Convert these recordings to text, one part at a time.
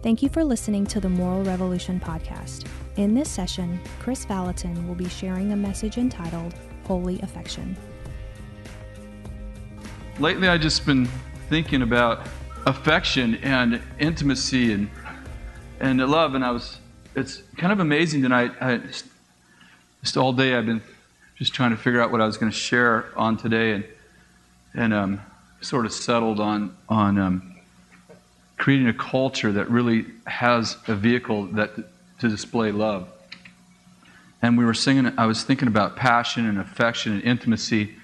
Thank you for listening to the Moral Revolution podcast. In this session, Kris Vallotton will be sharing a message entitled Holy Affection. Lately, I've just been thinking about affection and intimacy and and love, and I was. It's kind of amazing tonight. I, just all day, I've been just trying to figure out what I was going to share on today, and and um, sort of settled on on um, creating a culture that really has a vehicle that to display love. And we were singing. I was thinking about passion and affection and intimacy,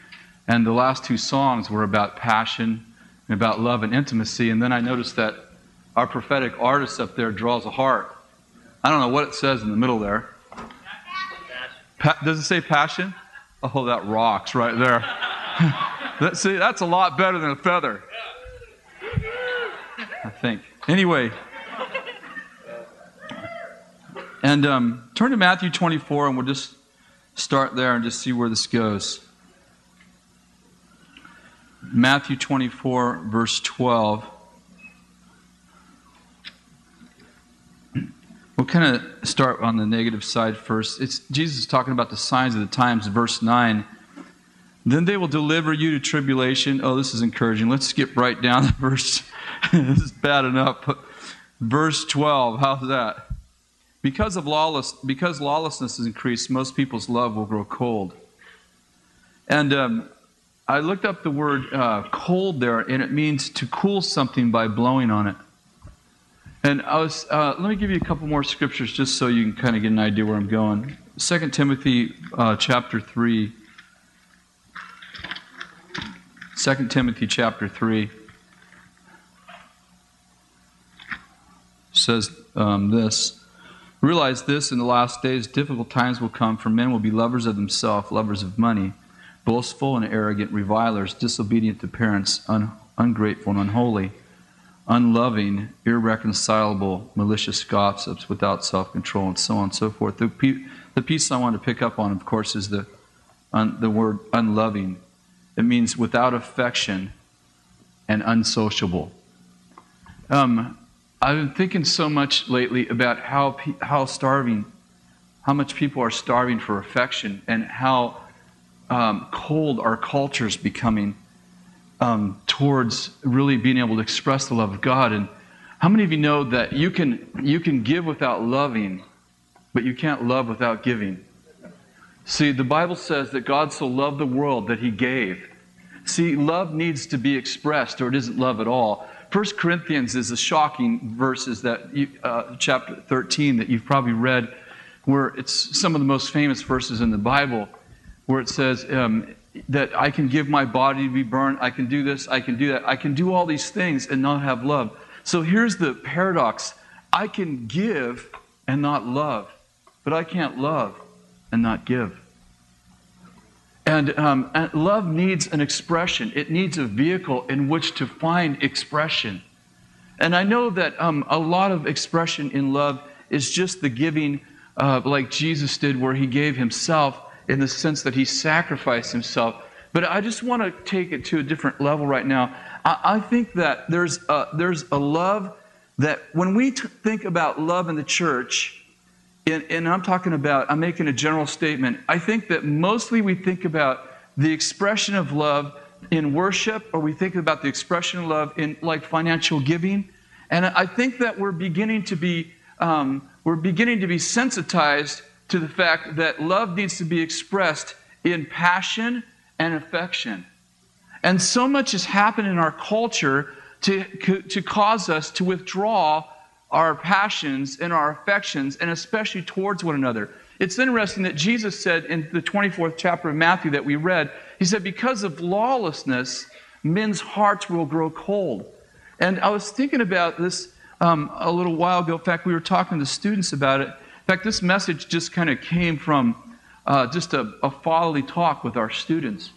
and the last two songs were about passion and about love and intimacy. And then I noticed that our prophetic artist up there draws a heart. I don't know what it says in the middle there. Pa- does it say passion? Oh, that rocks right there. see, that's a lot better than a feather. I think. Anyway. And um, turn to Matthew 24, and we'll just start there and just see where this goes. Matthew 24, verse 12. We'll kind of start on the negative side first. It's Jesus talking about the signs of the times, verse 9. Then they will deliver you to tribulation. Oh, this is encouraging. Let's skip right down to verse. this is bad enough. Verse 12. How's that? Because of lawless, because lawlessness has increased, most people's love will grow cold. And um, I looked up the word uh, cold there, and it means to cool something by blowing on it. And I was, uh, let me give you a couple more scriptures just so you can kind of get an idea where I'm going. 2 Timothy uh, chapter 3. 2 Timothy chapter 3 says um, this Realize this in the last days, difficult times will come, for men will be lovers of themselves, lovers of money, boastful and arrogant, revilers, disobedient to parents, un- ungrateful and unholy unloving, irreconcilable, malicious gossips without self control, and so on and so forth. The, pe- the piece I want to pick up on, of course, is the, un- the word unloving. It means without affection and unsociable. Um, I've been thinking so much lately about how, pe- how starving, how much people are starving for affection, and how um, cold our culture is becoming um, towards really being able to express the love of God. And how many of you know that you can, you can give without loving, but you can't love without giving? See, the Bible says that God so loved the world that he gave. See, love needs to be expressed, or it isn't love at all. First Corinthians is a shocking verses that you, uh, chapter 13 that you've probably read, where it's some of the most famous verses in the Bible, where it says, um, that I can give my body to be burned, I can do this, I can do that, I can do all these things and not have love. So here's the paradox I can give and not love, but I can't love and not give. And, um, and love needs an expression, it needs a vehicle in which to find expression. And I know that um, a lot of expression in love is just the giving, uh, like Jesus did, where he gave himself in the sense that he sacrificed himself. But I just want to take it to a different level right now. I, I think that there's a, there's a love that when we t- think about love in the church, and, I'm talking about, I'm making a general statement, I think that mostly we think about the expression of love in worship, or we think about the expression of love in like financial giving. And I think that we're beginning to be um, we're beginning to be sensitized to the fact that love needs to be expressed in passion and affection. And so much has happened in our culture to, to cause us to withdraw our passions and our affections, and especially towards one another. It's interesting that Jesus said in the 24th chapter of Matthew that we read, He said, Because of lawlessness, men's hearts will grow cold. And I was thinking about this um, a little while ago. In fact, we were talking to students about it. In fact, this message just kind of came from uh, just a, a fatherly talk with our students.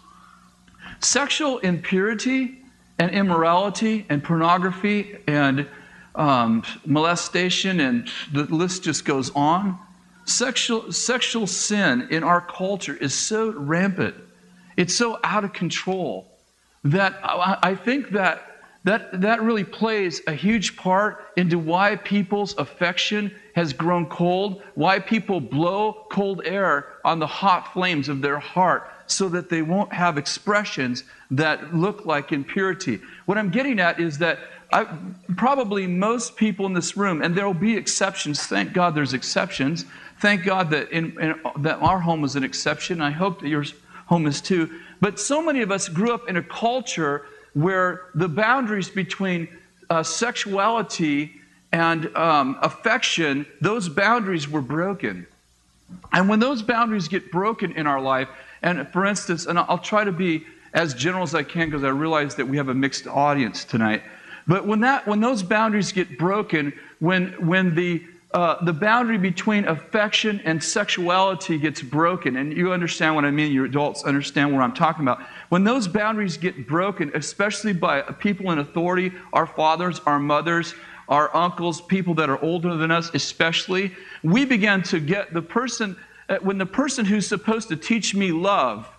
Sexual impurity and immorality and pornography and um, molestation, and the list just goes on. Sexual, sexual sin in our culture is so rampant, it's so out of control that I, I think that that, that really plays a huge part into why people's affection has grown cold, why people blow cold air on the hot flames of their heart so that they won't have expressions that look like impurity. What I'm getting at is that I, probably most people in this room, and there will be exceptions. Thank God there's exceptions. Thank God that, in, in, that our home is an exception. I hope that your home is too. But so many of us grew up in a culture where the boundaries between uh, sexuality and um, affection, those boundaries were broken. And when those boundaries get broken in our life, and for instance, and I'll try to be as general as I can because I realize that we have a mixed audience tonight. But when that when those boundaries get broken, when when the uh, the boundary between affection and sexuality gets broken, and you understand what I mean, you adults understand what I'm talking about. When those boundaries get broken, especially by people in authority, our fathers, our mothers, our uncles, people that are older than us, especially, we begin to get the person, uh, when the person who's supposed to teach me love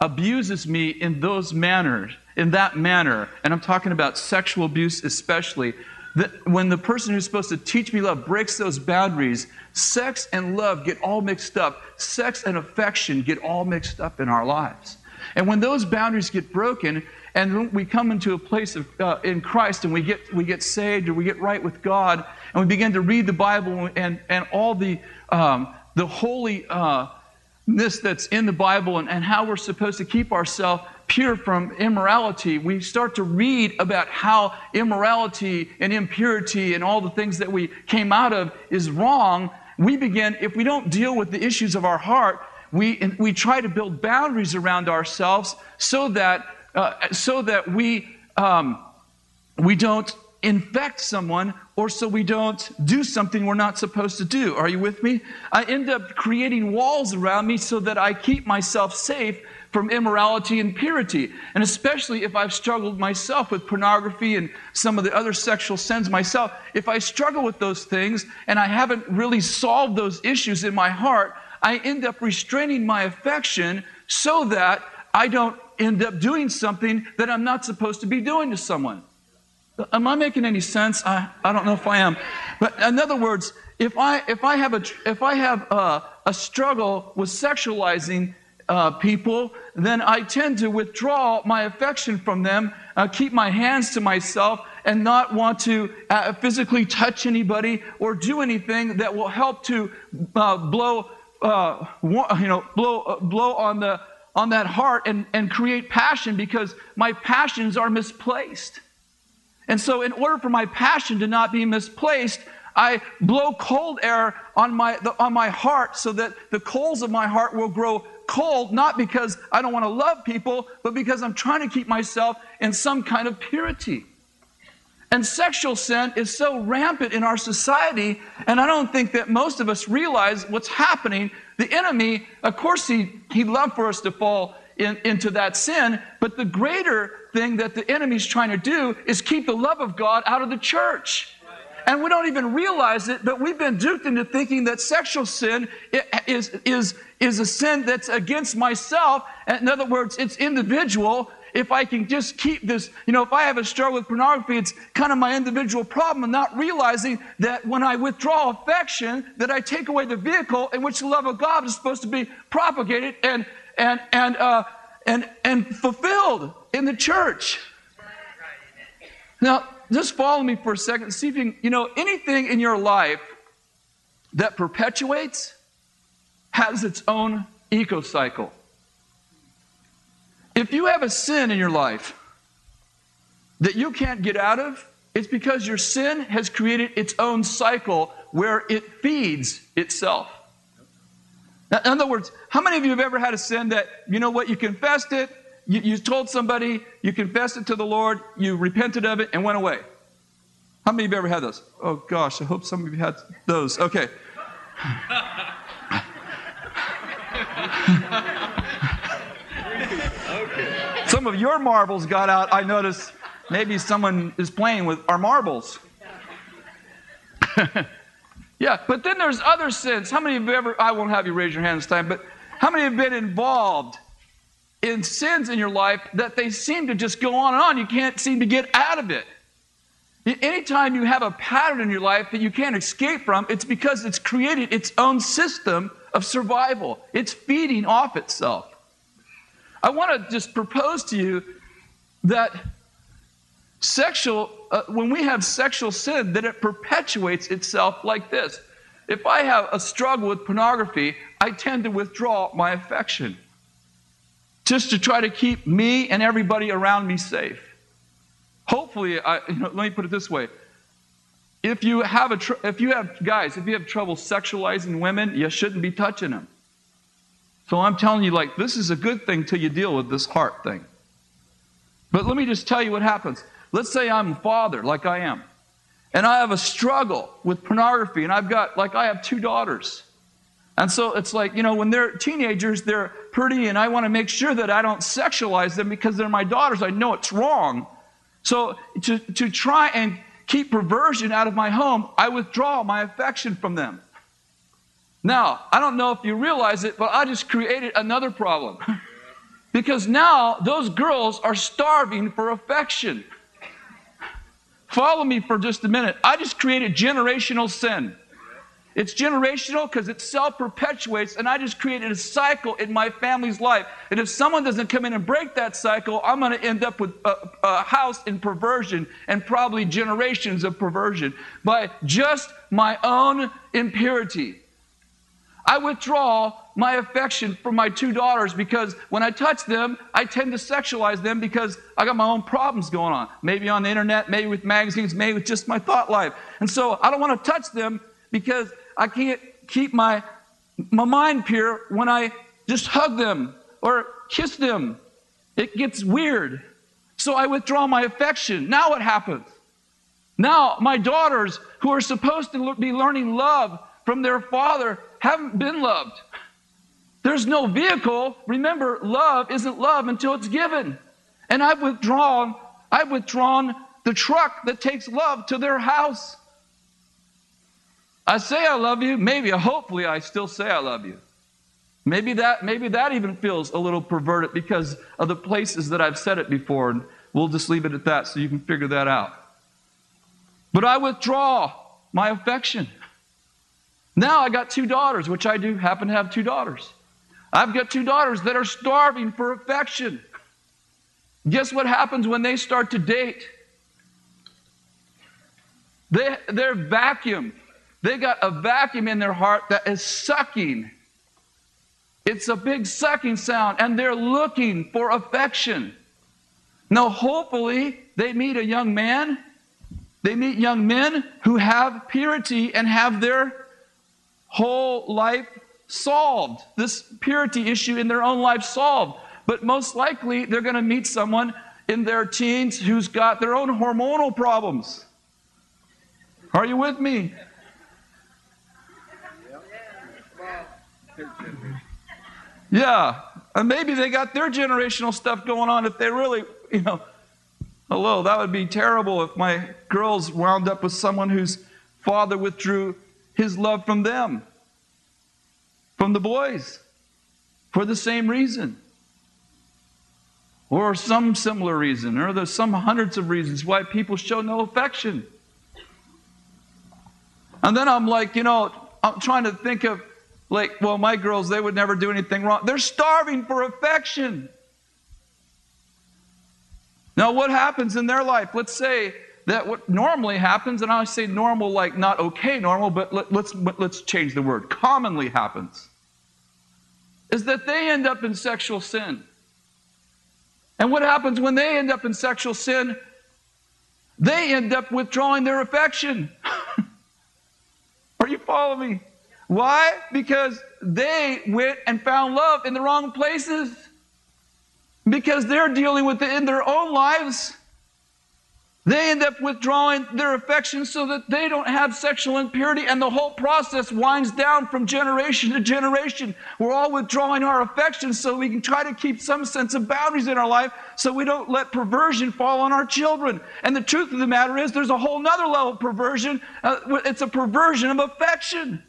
abuses me in those manners, in that manner, and I'm talking about sexual abuse especially, that when the person who's supposed to teach me love breaks those boundaries, sex and love get all mixed up. Sex and affection get all mixed up in our lives. And when those boundaries get broken, and we come into a place of, uh, in Christ and we get, we get saved or we get right with God and we begin to read the Bible and, and all the, um, the holiness uh, that's in the Bible and, and how we're supposed to keep ourselves pure from immorality, we start to read about how immorality and impurity and all the things that we came out of is wrong. We begin, if we don't deal with the issues of our heart, we, we try to build boundaries around ourselves so that uh, so that we, um, we don't infect someone or so we don't do something we're not supposed to do. Are you with me? I end up creating walls around me so that I keep myself safe from immorality and purity. And especially if I've struggled myself with pornography and some of the other sexual sins myself, if I struggle with those things and I haven't really solved those issues in my heart, I end up restraining my affection so that I don't end up doing something that I'm not supposed to be doing to someone. Am I making any sense? I, I don't know if I am. But in other words, if I, if I have, a, if I have a, a struggle with sexualizing uh, people, then I tend to withdraw my affection from them, uh, keep my hands to myself, and not want to uh, physically touch anybody or do anything that will help to uh, blow, uh, you know, blow, uh, blow on the on that heart and, and create passion because my passions are misplaced. And so, in order for my passion to not be misplaced, I blow cold air on my, the, on my heart so that the coals of my heart will grow cold, not because I don't want to love people, but because I'm trying to keep myself in some kind of purity. And sexual sin is so rampant in our society, and I don't think that most of us realize what's happening. The enemy, of course, he, he'd love for us to fall in, into that sin, but the greater thing that the enemy's trying to do is keep the love of God out of the church. And we don't even realize it, but we've been duped into thinking that sexual sin is, is, is a sin that's against myself. In other words, it's individual if I can just keep this, you know, if I have a struggle with pornography, it's kind of my individual problem and not realizing that when I withdraw affection, that I take away the vehicle in which the love of God is supposed to be propagated and and and uh, and and fulfilled in the church. Now, just follow me for a second. See if you can, you know, anything in your life that perpetuates has its own eco cycle. If you have a sin in your life that you can't get out of, it's because your sin has created its own cycle where it feeds itself. Now, in other words, how many of you have ever had a sin that, you know what, you confessed it, you, you told somebody, you confessed it to the Lord, you repented of it, and went away? How many of you ever had those? Oh gosh, I hope some of you had those. Okay. Some of your marbles got out. I noticed maybe someone is playing with our marbles. yeah, but then there's other sins. How many of you ever, I won't have you raise your hand this time, but how many have been involved in sins in your life that they seem to just go on and on. You can't seem to get out of it. Anytime you have a pattern in your life that you can't escape from, it's because it's created its own system of survival. It's feeding off itself. I want to just propose to you that sexual, uh, when we have sexual sin, that it perpetuates itself like this. If I have a struggle with pornography, I tend to withdraw my affection just to try to keep me and everybody around me safe. Hopefully, I, you know, let me put it this way. If you have a, tr- if you have guys, if you have trouble sexualizing women, you shouldn't be touching them. So I'm telling you, like, this is a good thing till you deal with this heart thing. But let me just tell you what happens. Let's say I'm a father, like I am, and I have a struggle with pornography, and I've got, like, I have two daughters. And so it's like, you know, when they're teenagers, they're pretty, and I want to make sure that I don't sexualize them because they're my daughters. I know it's wrong. So to, to try and keep perversion out of my home, I withdraw my affection from them. Now, I don't know if you realize it, but I just created another problem. because now those girls are starving for affection. Follow me for just a minute. I just created generational sin. It's generational because it self perpetuates, and I just created a cycle in my family's life. And if someone doesn't come in and break that cycle, I'm going to end up with a, a, house in perversion and probably generations of perversion by just my own impurity. I withdraw my affection from my two daughters because when I touch them, I tend to sexualize them because I got my own problems going on. Maybe on the internet, maybe with magazines, maybe with just my thought life. And so I don't want to touch them because I can't keep my, my mind pure when I just hug them or kiss them. It gets weird. So I withdraw my affection. Now what happens? Now my daughters, who are supposed to be learning love from their father, haven't been loved. There's no vehicle. Remember, love isn't love until it's given. And I've withdrawn, I've withdrawn the truck that takes love to their house. I say I love you, maybe, hopefully, I still say I love you. Maybe that, maybe that even feels a little perverted because of the places that I've said it before, and we'll just leave it at that so you can figure that out. But I withdraw my affection. Now I got two daughters, which I do happen to have two daughters. I've got two daughters that are starving for affection. Guess what happens when they start to date? They, they're vacuum they got a vacuum in their heart that is sucking. It's a big sucking sound, and they're looking for affection. Now, hopefully, they meet a young man. They meet young men who have purity and have their whole life solved, this purity issue in their own life solved. But most likely, they're going to meet someone in their teens who's got their own hormonal problems. Are you with me? Yeah. And maybe they got their generational stuff going on if they really, you know, hello, that would be terrible if my girls wound up with someone whose father withdrew his love from them, from the boys, for the same reason. Or some similar reason, or there's some hundreds of reasons why people show no affection. And then I'm like, you know, I'm trying to think of like, well, my girls, they would never do anything wrong. They're starving for affection. Now, what happens in their life? Let's say that what normally happens, and I say normal like not okay normal, but let, let's, let's change the word, commonly happens, is that they end up in sexual sin. And what happens when they end up in sexual sin? They end up withdrawing their affection. Are you following me? Why? Because they went and found love in the wrong places. Because they're dealing with it in their own lives. They end up withdrawing their affection so that they don't have sexual impurity, and the whole process winds down from generation to generation. We're all withdrawing our affection so we can try to keep some sense of boundaries in our life so we don't let perversion fall on our children. And the truth of the matter is, there's a whole nother level of perversion. Uh, it's a perversion of affection.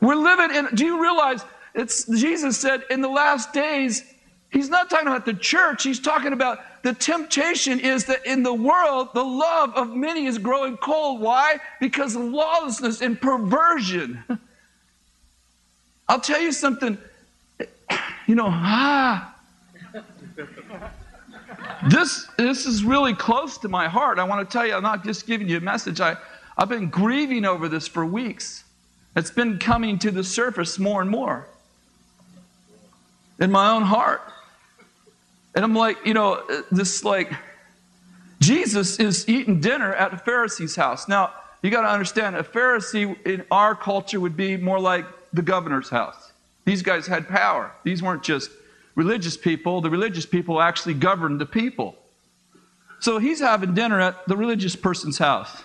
We're living in, do you realize It's Jesus said in the last days, he's not talking about the church, he's talking about the temptation is that in the world, the love of many is growing cold. Why? Because of lawlessness and perversion. I'll tell you something. You know, ah. This, this is really close to my heart. I want to tell you, I'm not just giving you a message. I, I've been grieving over this for weeks. It's been coming to the surface more and more in my own heart. And I'm like, you know, this like, Jesus is eating dinner at a Pharisee's house. Now, you got to understand, a Pharisee in our culture would be more like the governor's house. These guys had power. These weren't just religious people. The religious people actually governed the people. So he's having dinner at the religious person's house.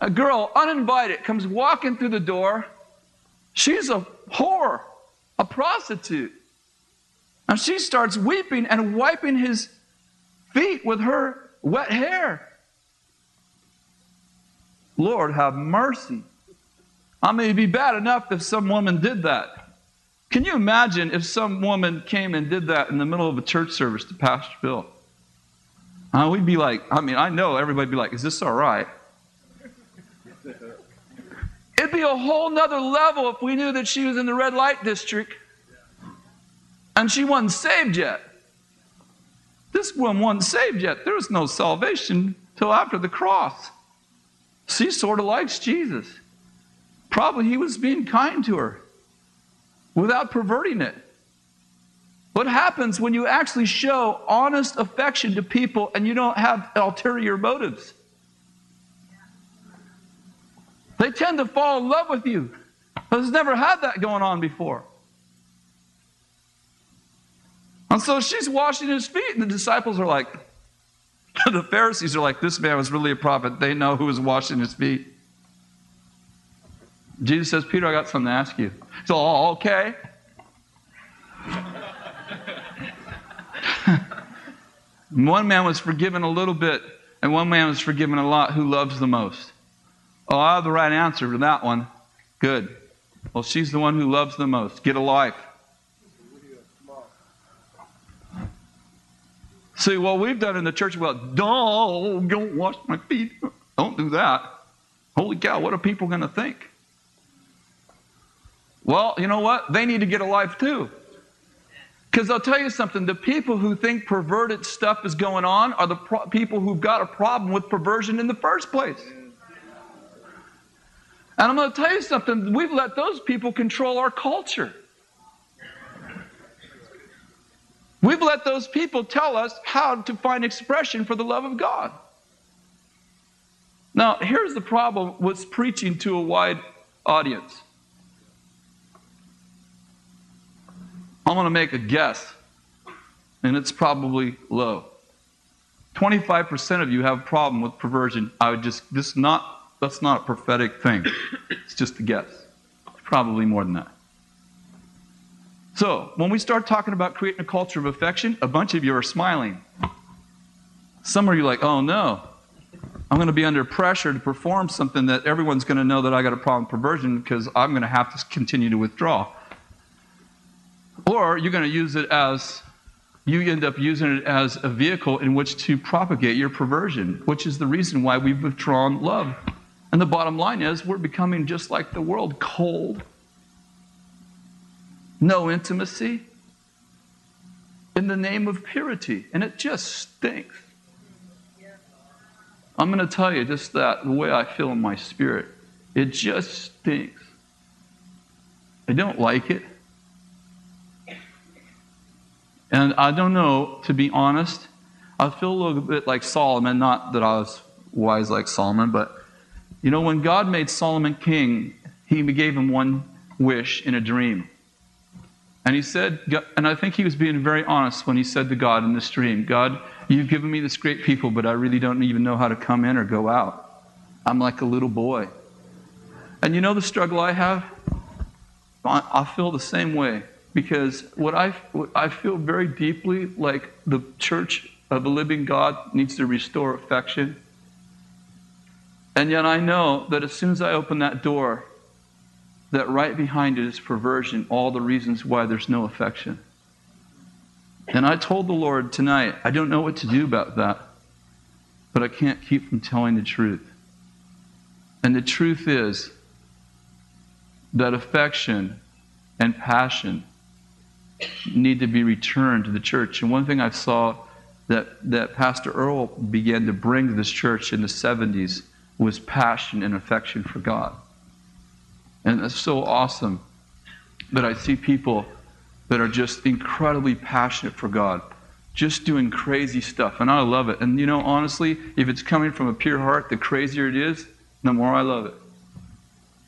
A girl, uninvited, comes walking through the door. She's a whore, a prostitute. And she starts weeping and wiping his feet with her wet hair. Lord, have mercy. I mean, it'd be bad enough if some woman did that. Can you imagine if some woman came and did that in the middle of a church service to Pastor Bill? Uh, we'd be like, I mean, I know everybody'd be like, is this all right? It'd be a whole nother level if we knew that she was in the red light district and she wasn't saved yet. This woman wasn't saved yet. There was no salvation till after the cross. She sort of likes Jesus. Probably he was being kind to her without perverting it. What happens when you actually show honest affection to people and you don't have ulterior motives? They tend to fall in love with you. Has never had that going on before. And so she's washing his feet, and the disciples are like, the Pharisees are like, this man was really a prophet. They know who was washing his feet. Jesus says, Peter, I got something to ask you. So, oh, okay. one man was forgiven a little bit, and one man was forgiven a lot. Who loves the most? Oh, I have the right answer to that one. Good. Well, she's the one who loves the most. Get a life. See, what we've done in the church, well, don't, don't wash my feet. Don't do that. Holy cow, what are people going to think? Well, you know what? They need to get a life too. Because I'll tell you something the people who think perverted stuff is going on are the pro- people who've got a problem with perversion in the first place. And I'm going to tell you something we've let those people control our culture. We've let those people tell us how to find expression for the love of God. Now, here's the problem with preaching to a wide audience. I'm going to make a guess, and it's probably low. 25% of you have a problem with perversion. I would just, this not, that's not a prophetic thing. It's just a guess. Probably more than that. So, when we start talking about creating a culture of affection, a bunch of you are smiling. Some of you are like, oh no, I'm going to be under pressure to perform something that everyone's going to know that I got a problem with perversion because I'm going to have to continue to withdraw. Or you're going to use it as, you end up using it as a vehicle in which to propagate your perversion, which is the reason why we've withdrawn love. And the bottom line is, we're becoming just like the world, cold, no intimacy in the name of purity. And it just stinks. I'm going to tell you just that, the way I feel in my spirit. It just stinks. I don't like it. And I don't know, to be honest, I feel a little bit like Solomon, not that I was wise like Solomon, but you know, when God made Solomon king, he gave him one wish in a dream. And he said, and I think he was being very honest when he said to God in this dream, God, you've given me this great people, but I really don't even know how to come in or go out. I'm like a little boy. And you know the struggle I have? I feel the same way because what I, what I feel very deeply like the church of the living God needs to restore affection. And yet I know that as soon as I open that door, that right behind it is perversion, all the reasons why there's no affection. And I told the Lord tonight, I don't know what to do about that, but I can't keep from telling the truth. And the truth is that affection and passion need to be returned to the church. And one thing I saw that, that Pastor Earl began to bring to this church in the 70s was passion and affection for God. And it's so awesome that I see people that are just incredibly passionate for God, just doing crazy stuff. And I love it. And you know, honestly, if it's coming from a pure heart, the crazier it is, the more I love it.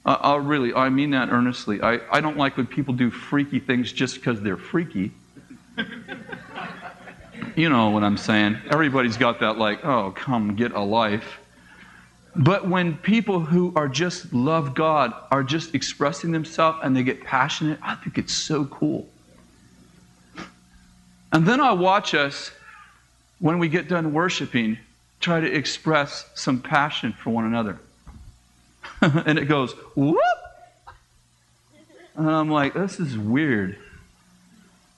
I, I really, I mean that earnestly. I, I don't like when people do freaky things just because they're freaky. you know what I'm saying. Everybody's got that, like, oh, come get a life. But when people who are just love God are just expressing themselves and they get passionate, I think it's so cool. And then I watch us, when we get done worshiping, try to express some passion for one another. and it goes, whoop! And I'm like, this is weird.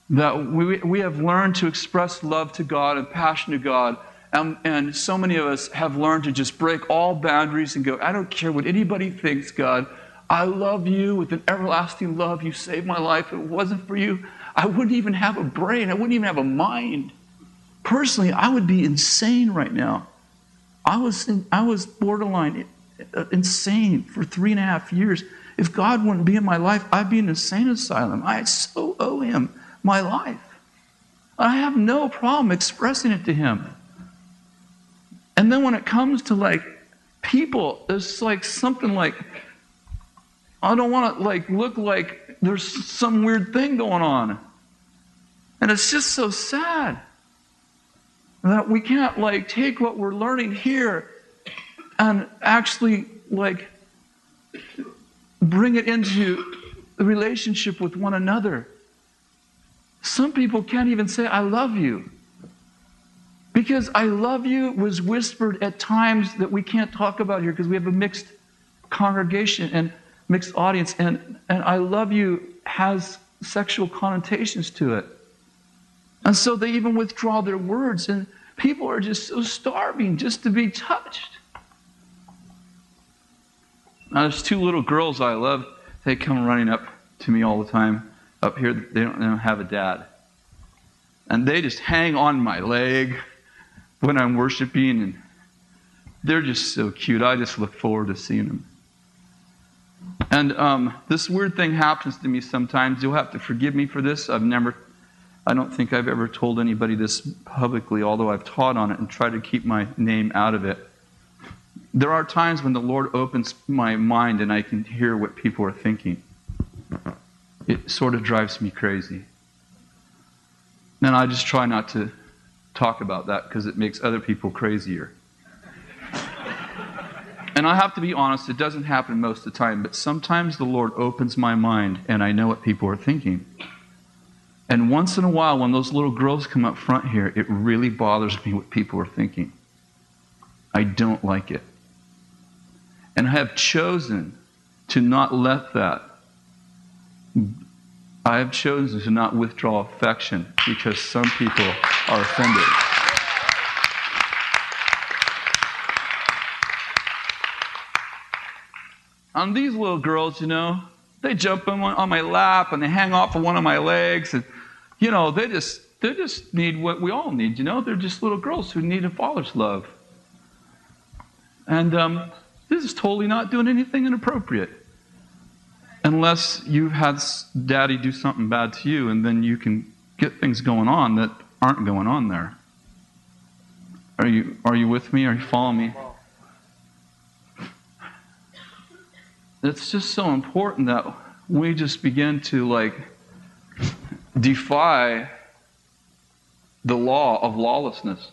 That we, we have learned to express love to God and passion to God. And, and so many of us have learned to just break all boundaries and go, I don't care what anybody thinks, God. I love you with an everlasting love. You saved my life. If it wasn't for you, I wouldn't even have a brain. I wouldn't even have a mind. Personally, I would be insane right now. I was, in, I was borderline uh, insane for three and a half years. If God wouldn't be in my life, I'd be in an insane asylum. I so owe Him my life. I have no problem expressing it to Him. And then when it comes to like people, it's like something like, I don't want to like look like there's some weird thing going on. And it's just so sad that we can't like take what we're learning here and actually like bring it into the relationship with one another. Some people can't even say, I love you. Because I love you was whispered at times that we can't talk about here because we have a mixed congregation and mixed audience. And, and I love you has sexual connotations to it. And so they even withdraw their words, and people are just so starving just to be touched. Now, there's two little girls I love. They come running up to me all the time. Up here, they don't, they don't have a dad. And they just hang on my leg when I'm worshiping, and they're just so cute. I just look forward to seeing them. And um, this weird thing happens to me sometimes. You'll have to forgive me for this. I've never, I don't think I've ever told anybody this publicly, although I've taught on it and tried to keep my name out of it. There are times when the Lord opens my mind and I can hear what people are thinking. It sort of drives me crazy. And I just try not to talk about that because it makes other people crazier. and I have to be honest, it doesn't happen most of the time, but sometimes the Lord opens my mind and I know what people are thinking. And once in a while, when those little girls come up front here, it really bothers me what people are thinking. I don't like it. And I have chosen to not let that. I have chosen to not withdraw affection because some people are offended. On these little girls, you know, they jump on, on my lap and they hang off of one of my legs, and you know, they just they just need what we all need. You know, they're just little girls who need a father's love. And um, this is totally not doing anything inappropriate. Unless you've had daddy do something bad to you, and then you can get things going on that aren't going on there. Are you, are you with me? Are you following me? It's just so important that we just begin to like defy the law of lawlessness.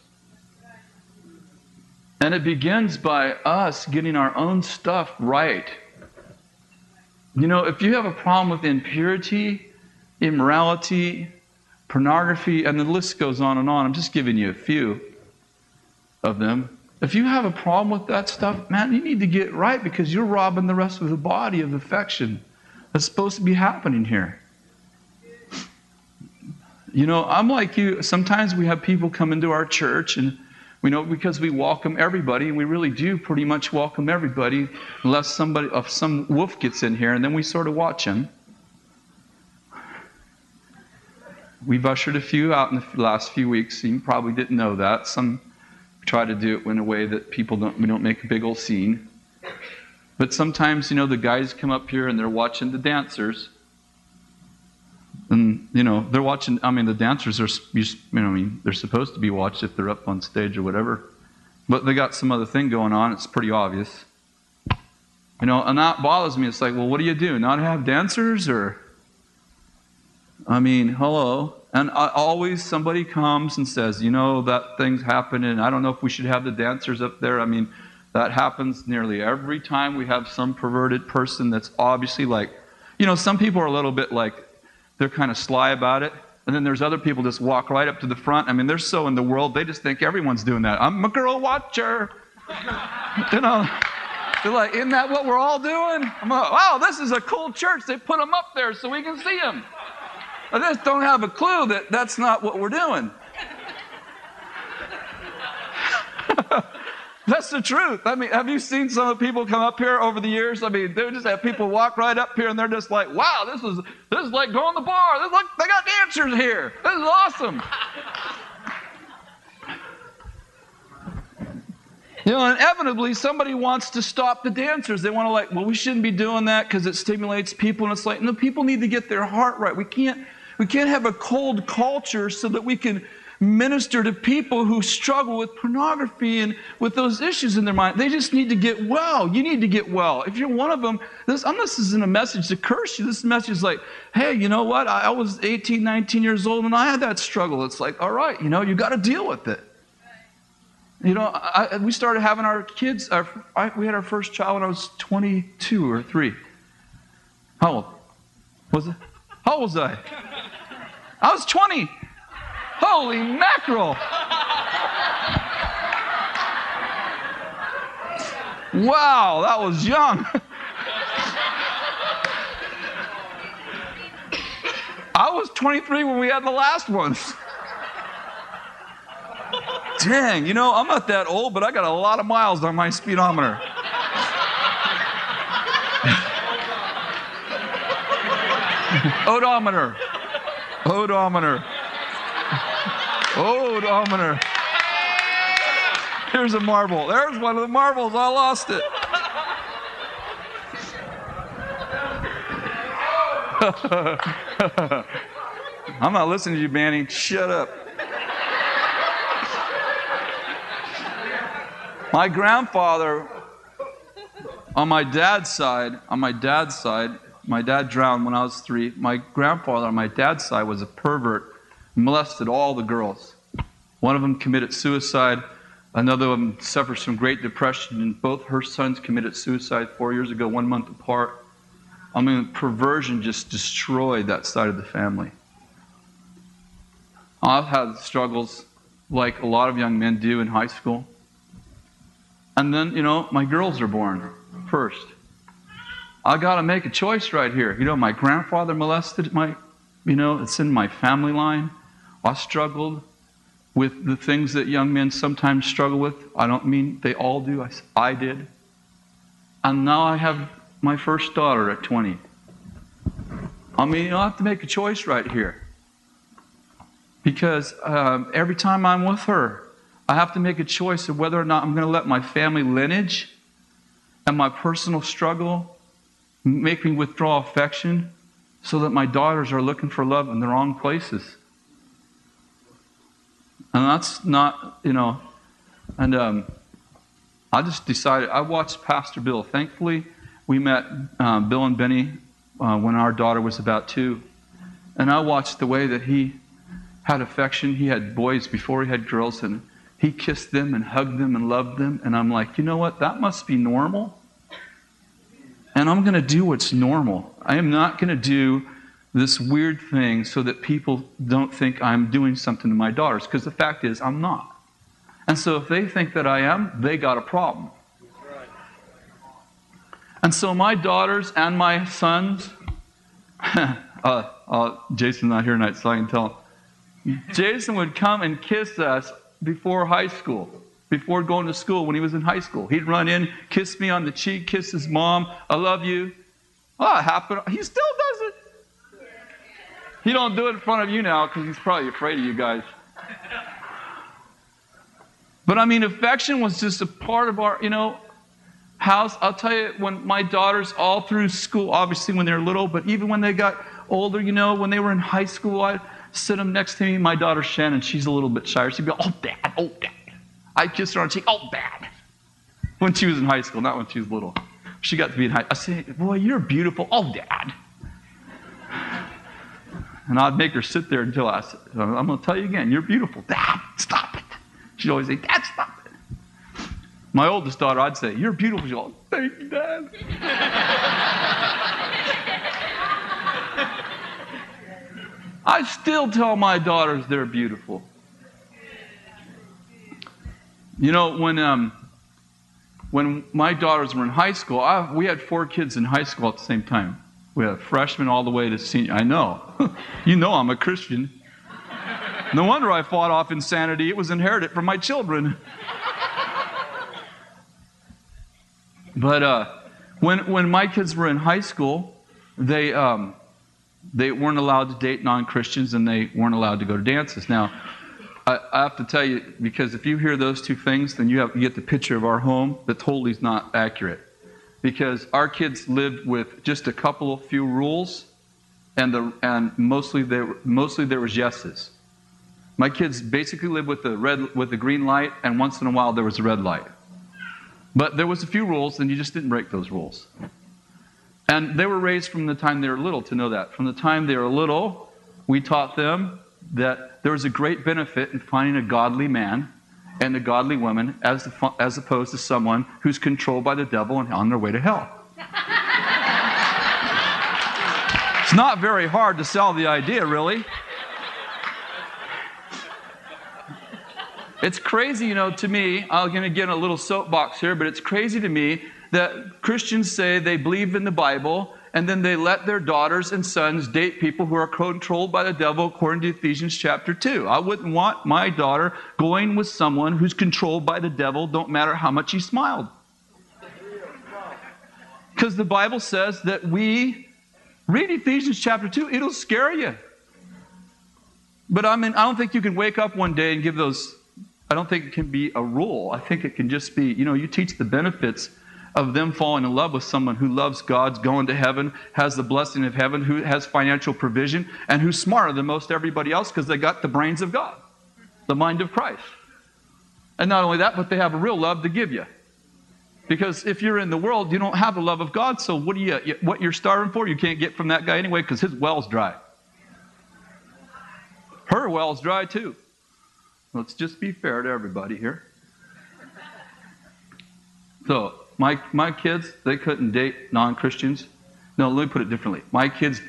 And it begins by us getting our own stuff right. You know, if you have a problem with impurity, immorality, pornography, and the list goes on and on, I'm just giving you a few of them. If you have a problem with that stuff, man, you need to get right because you're robbing the rest of the body of affection that's supposed to be happening here. You know, I'm like you. Sometimes we have people come into our church, and we know because we welcome everybody, and we really do pretty much welcome everybody, unless somebody, if some wolf gets in here, and then we sort of watch him. We've ushered a few out in the last few weeks. You probably didn't know that. Some try to do it in a way that people don't. We don't make a big old scene. But sometimes, you know, the guys come up here and they're watching the dancers. And, you know, they're watching, I mean, the dancers are, you know, I mean, they're supposed to be watched if they're up on stage or whatever. But they got some other thing going on. It's pretty obvious. You know, and that bothers me. It's like, well, what do you do? Not have dancers or. I mean, hello. And I, always somebody comes and says, you know, that thing's happening. I don't know if we should have the dancers up there. I mean, that happens nearly every time we have some perverted person that's obviously like, you know, some people are a little bit like, they're kind of sly about it. And then there's other people just walk right up to the front. I mean, they're so in the world, they just think everyone's doing that. I'm a girl watcher. you know, they're like, isn't that what we're all doing? I'm like, wow, this is a cool church. They put them up there so we can see them. I just don't have a clue that that's not what we're doing. That's the truth. I mean, have you seen some of the people come up here over the years? I mean, they just have people walk right up here and they're just like, wow, this is this is like going to the bar. This they got dancers here. This is awesome. You know, inevitably somebody wants to stop the dancers. They want to like, well, we shouldn't be doing that because it stimulates people. And it's like, no, people need to get their heart right. We can't we can't have a cold culture so that we can minister to people who struggle with pornography and with those issues in their mind. They just need to get well. You need to get well. If you're one of them, this, this isn't a message to curse you. This message is like, hey, you know what? I, I was 18, 19 years old and I had that struggle. It's like, all right, you know, you got to deal with it. You know, I, we started having our kids, our, I, we had our first child when I was 22 or 3. How old? Was it? How old was I? I was 20. Holy mackerel! Wow, that was young. I was 23 when we had the last ones. Dang, you know, I'm not that old, but I got a lot of miles on my speedometer. Odometer. Odometer. Dominer. Here's a marble. There's one of the marbles. I lost it. I'm not listening to you, Manny. Shut up. My grandfather, on my dad's side, on my dad's side, my dad drowned when I was three. My grandfather on my dad's side was a pervert molested all the girls. One of them committed suicide. Another of them suffers from great depression, and both her sons committed suicide four years ago, one month apart. I mean, perversion just destroyed that side of the family. I've had struggles like a lot of young men do in high school. And then, you know, my girls are born first. I got to make a choice right here. You know, my grandfather molested my, you know, it's in my family line. I struggled with the things that young men sometimes struggle with. I don't mean they all do, I, I did. And now I have my first daughter at 20. I mean, you I have to make a choice right here. Because um, every time I'm with her, I have to make a choice of whether or not I'm going to let my family lineage and my personal struggle make me withdraw affection so that my daughters are looking for love in the wrong places. And that's not, you know, and um, I just decided, I watched Pastor Bill. Thankfully, we met uh, Bill and Beni uh, when our daughter was about two. And I watched the way that he had affection. He had boys before he had girls, and he kissed them and hugged them and loved them. And I'm like, you know what? That must be normal. And I'm going to do what's normal. I am not going to do this weird thing so that people don't think I'm doing something to my daughters, because the fact is, I'm not. And so if they think that I am, they got a problem. And so my daughters and my sons, uh, uh, Jason's not here tonight, so I can tell. Jason would come and kiss us before high school, before going to school when he was in high school. He'd run in, kiss me on the cheek, kiss his mom. I love you. Oh, it happened. He still does it. He don't do it in front of you now because he's probably afraid of you guys. But I mean, affection was just a part of our, you know, house. I'll tell you, when my daughters, all through school, obviously when they were little, but even when they got older, you know, when they were in high school, I'd sit them next to me. My daughter Shannon, she's a little bit shy. She'd be, oh, dad, oh, dad. I'd kiss her on the cheek, oh, dad. When she was in high school, not when she was little. She got to be in high I said, boy, you're beautiful. Oh, dad. And I'd make her sit there until I said, I'm going to tell you again, you're beautiful. Dad, stop it. She'd always say, Dad, stop it. My oldest daughter, I'd say, You're beautiful. She'd go, oh, Thank you, Dad. I still tell my daughters they're beautiful. You know, when, um, when my daughters were in high school, I, we had four kids in high school at the same time. We had freshmen all the way to senior. I know. you know I'm a Christian. No wonder I fought off insanity. It was inherited from my children. but uh, when, when my kids were in high school, they, um, they weren't allowed to date non Christians and they weren't allowed to go to dances. Now, I, I, have to tell you, because if you hear those two things, then you, have, you get the picture of our home that totally is not accurate. Because our kids lived with just a couple of few rules, and, the, and mostly, there, mostly there was yeses. My kids basically lived with the red with the green light, and once in a while there was a red light. But there was a few rules, and you just didn't break those rules. And they were raised from the time they were little to know that. From the time they were little, we taught them that there was a great benefit in finding a godly man and a godly woman as, the, as opposed to someone who's controlled by the devil and on their way to hell. it's not very hard to sell the idea, really. It's crazy, you know, to me. I'm going to get a little soapbox here, but it's crazy to me that Christians say they believe in the Bible and then they let their daughters and sons date people who are controlled by the devil according to Ephesians chapter 2. I wouldn't want my daughter going with someone who's controlled by the devil, don't matter how much he smiled. Because the Bible says that we read Ephesians chapter 2, it'll scare you. But I mean, I don't think you can wake up one day and give those, I don't think it can be a rule. I think it can just be, you know, you teach the benefits of them falling in love with someone who loves God, going to heaven, has the blessing of heaven, who has financial provision, and who's smarter than most everybody else because they got the brains of God, the mind of Christ. And not only that, but they have a real love to give you. Because if you're in the world, you don't have the love of God, so what, do you, what you're starving for, you can't get from that guy anyway because his well's dry. Her well's dry too. Let's just be fair to everybody here. So, my, my kids, they couldn't date non Christians. No, let me put it differently. My kids,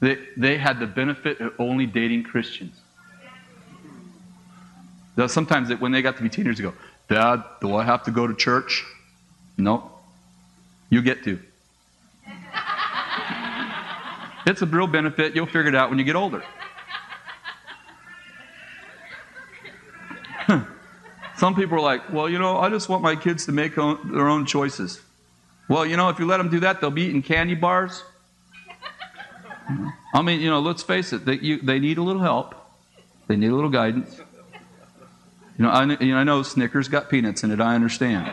they, they had the benefit of only dating Christians. Now, sometimes when they got to be teenagers, they go, Dad, do I have to go to church? No. You get to. it's a real benefit. You'll figure it out when you get older. Some people are like, well, you know, I just want my kids to make own, their own choices. Well, you know, if you let them do that, they'll be eating candy bars. I mean, you know, let's face it, they, you, they need a little help, they need a little guidance. You know, I, you know, I know Snickers got peanuts in it, I understand.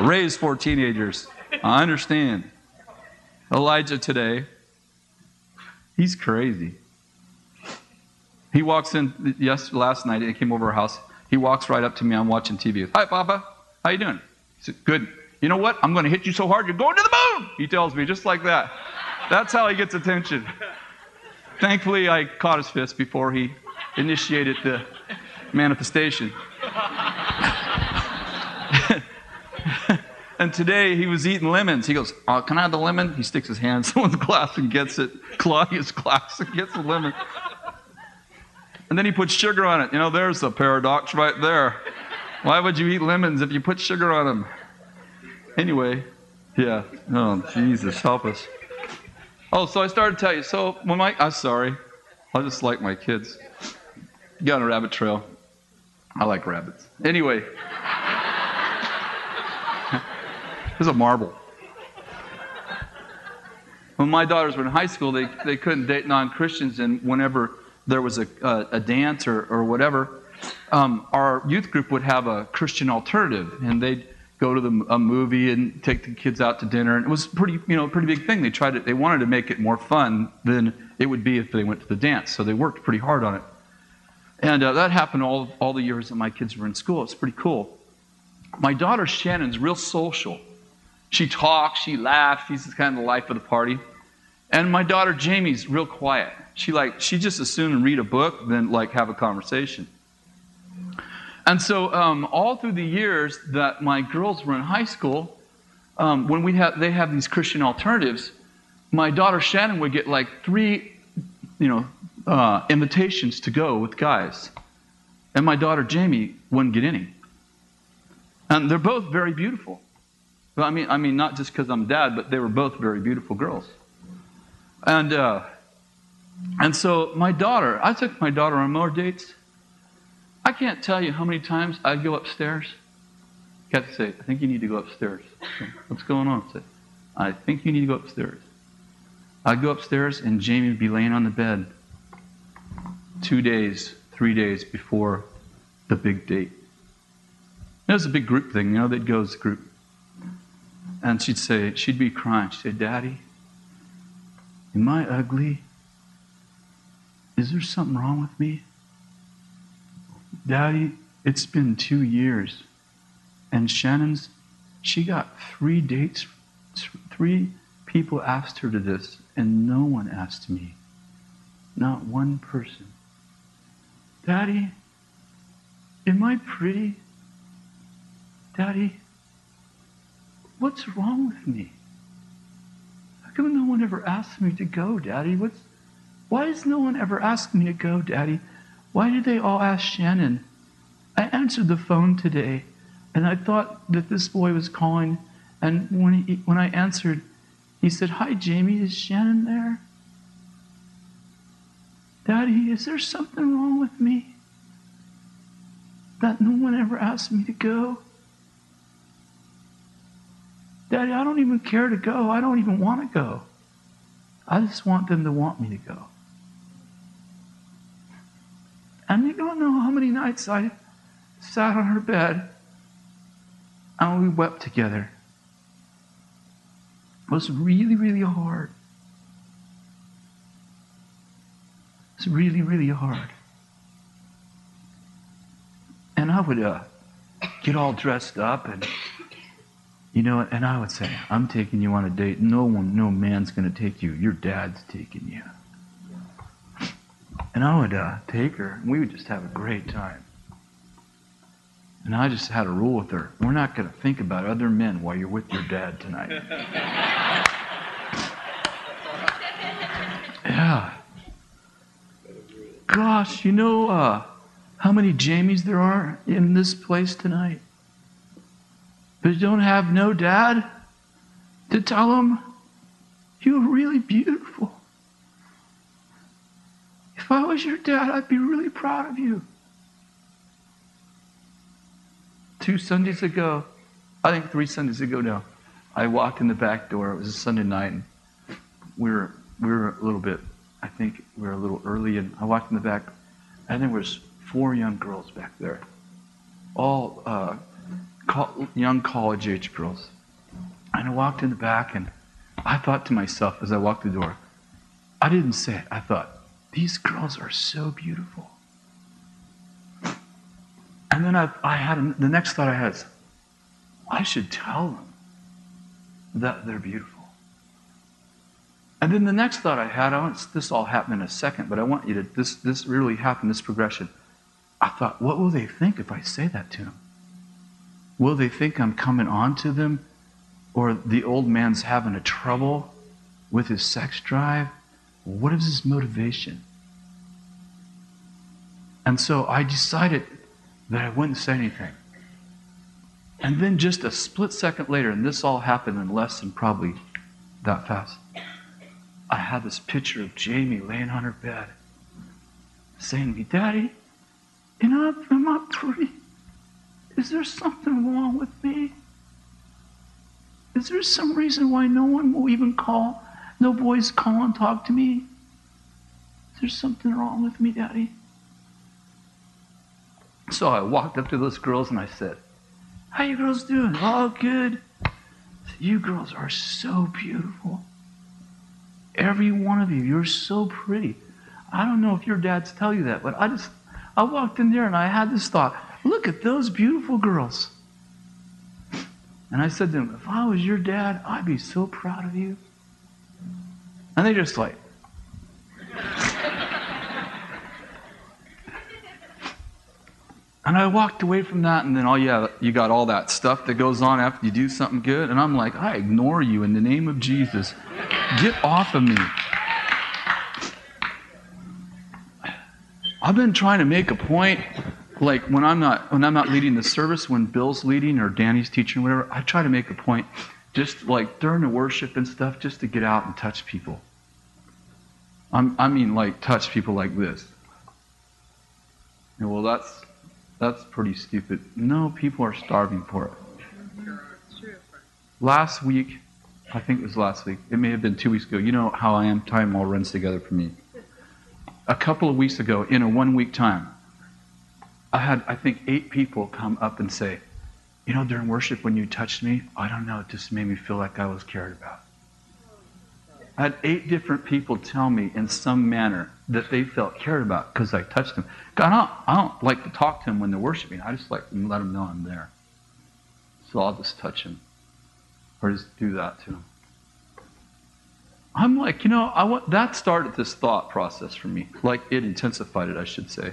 Raised four teenagers, I understand. Elijah today, he's crazy. He walks in yes last night. He came over our house. He walks right up to me. I'm watching TV. Hi, Papa. How you doing? He said, Good. You know what? I'm going to hit you so hard you're going to the moon. He tells me just like that. That's how he gets attention. Thankfully, I caught his fist before he initiated the manifestation. and today he was eating lemons. He goes, oh, "Can I have the lemon?" He sticks his hand in someone's glass and gets it. Claudia's glass and gets the lemon. And then he puts sugar on it. You know, there's a paradox right there. Why would you eat lemons if you put sugar on them? Anyway, yeah. Oh, Jesus, help us. Oh, so I started to tell you. So when my, I'm sorry, I just like my kids. Got a rabbit trail. I like rabbits. Anyway, there's a marble. When my daughters were in high school, they, they couldn't date non Christians, and whenever there was a, a, a dance or, or whatever, um, our youth group would have a Christian alternative, and they'd go to the, a movie and take the kids out to dinner. And it was pretty, you know, pretty big thing. They tried to, they wanted to make it more fun than it would be if they went to the dance. So they worked pretty hard on it. And uh, that happened all, all the years that my kids were in school. It's pretty cool. My daughter Shannon's real social. She talks, she laughs, she's kind of the life of the party. And my daughter Jamie's real quiet. She like she just as soon read a book than like have a conversation. And so um, all through the years that my girls were in high school, um, when we have they have these Christian alternatives, my daughter Shannon would get like three, you know, uh, invitations to go with guys, and my daughter Jamie wouldn't get any. And they're both very beautiful. I mean, I mean, not just because I'm dad, but they were both very beautiful girls. And uh, and so my daughter, I took my daughter on more dates. I can't tell you how many times I'd go upstairs. Kathy say, I think you need to go upstairs. What's going on? Say, I think you need to go upstairs. I'd go upstairs and Jamie would be laying on the bed two days, three days before the big date. It was a big group thing, you know, they'd go as a group. And she'd say, she'd be crying. She'd say, Daddy, am I ugly? Is there something wrong with me? Daddy, it's been two years. And Shannon's, she got three dates, three people asked her to this, and no one asked me. Not one person. Daddy, am I pretty? Daddy, what's wrong with me? How come no one ever asked me to go, Daddy? What's, why does no one ever ask me to go, Daddy? Why did they all ask Shannon? I answered the phone today, and I thought that this boy was calling. And when, he, when I answered, he said, Hi, Jamie, is Shannon there? Daddy, is there something wrong with me? That no one ever asked me to go? Daddy, I don't even care to go. I don't even want to go. I just want them to want me to go. And you don't know how many nights I sat on her bed and we wept together. It was really, really hard. It's really, really hard. And I would uh, get all dressed up and, you know, and I would say, I'm taking you on a date. No one, no man's going to take you. Your dad's taking you. And I would uh, take her, and we would just have a great time. And I just had a rule with her we're not going to think about other men while you're with your dad tonight. yeah. Gosh, you know uh, how many Jamies there are in this place tonight? But don't have no dad to tell them you're really beautiful. If I was your dad, I'd be really proud of you. Two Sundays ago, I think three Sundays ago now, I walked in the back door. It was a Sunday night, and we were we were a little bit. I think we were a little early, and I walked in the back, and there was four young girls back there, all uh, co- young college age girls. And I walked in the back, and I thought to myself as I walked the door, I didn't say it. I thought, these girls are so beautiful. And then I, I had the next thought I had is, I should tell them that they're beautiful. And then the next thought I had, I want this all happen in a second, but I want you to this this really happened, this progression. I thought, what will they think if I say that to them? Will they think I'm coming on to them? Or the old man's having a trouble with his sex drive? What is his motivation? And so I decided that I wouldn't say anything. And then just a split second later, and this all happened in less than probably that fast, I had this picture of Jamie laying on her bed saying to me, Daddy, you know, am I pretty? Is there something wrong with me? Is there some reason why no one will even call? No boys call and talk to me? There's something wrong with me, Daddy? So I walked up to those girls and I said, How you girls doing? Oh, good. You girls are so beautiful. Every one of you, you're so pretty. I don't know if your dads tell you that, but I just, I walked in there and I had this thought look at those beautiful girls. And I said to them, if I was your dad, I'd be so proud of you. And they're just like, And I walked away from that, and then, oh, yeah, you got all that stuff that goes on after you do something good. And I'm like, I ignore you in the name of Jesus. Get off of me. I've been trying to make a point, like when I'm not when I'm not leading the service, when Bill's leading or Danny's teaching, whatever. I try to make a point, just like during the worship and stuff, just to get out and touch people. I'm, I mean, like touch people like this. And well, that's that's pretty stupid. No, people are starving for it. Last week, I think it was last week. It may have been two weeks ago. You know how I am. Time all runs together for me a couple of weeks ago, in a one week time, I had, I think, eight people come up and say, You know, during worship when you touched me, I don't know, it just made me feel like I was cared about. I had eight different people tell me in some manner that they felt cared about because I touched them. I don't, I don't like to talk to them when they're worshiping. I just like to let them know I'm there. So I'll just touch them or just do that to them. I'm like, you know, I want, that started this thought process for me. Like it intensified it, I should say.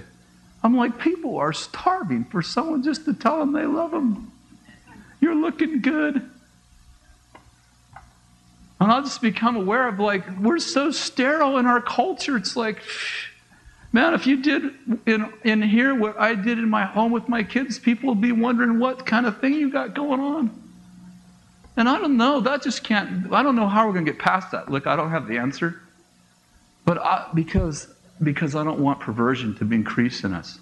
I'm like, people are starving for someone just to tell them they love them. You're looking good. And I'll just become aware of like, we're so sterile in our culture. It's like, man, if you did in, in here what I did in my home with my kids, people would be wondering what kind of thing you got going on. And I don't know, that just can't, I don't know how we're going to get past that. Look, I don't have the answer. But I, because, because I don't want perversion to increase in us.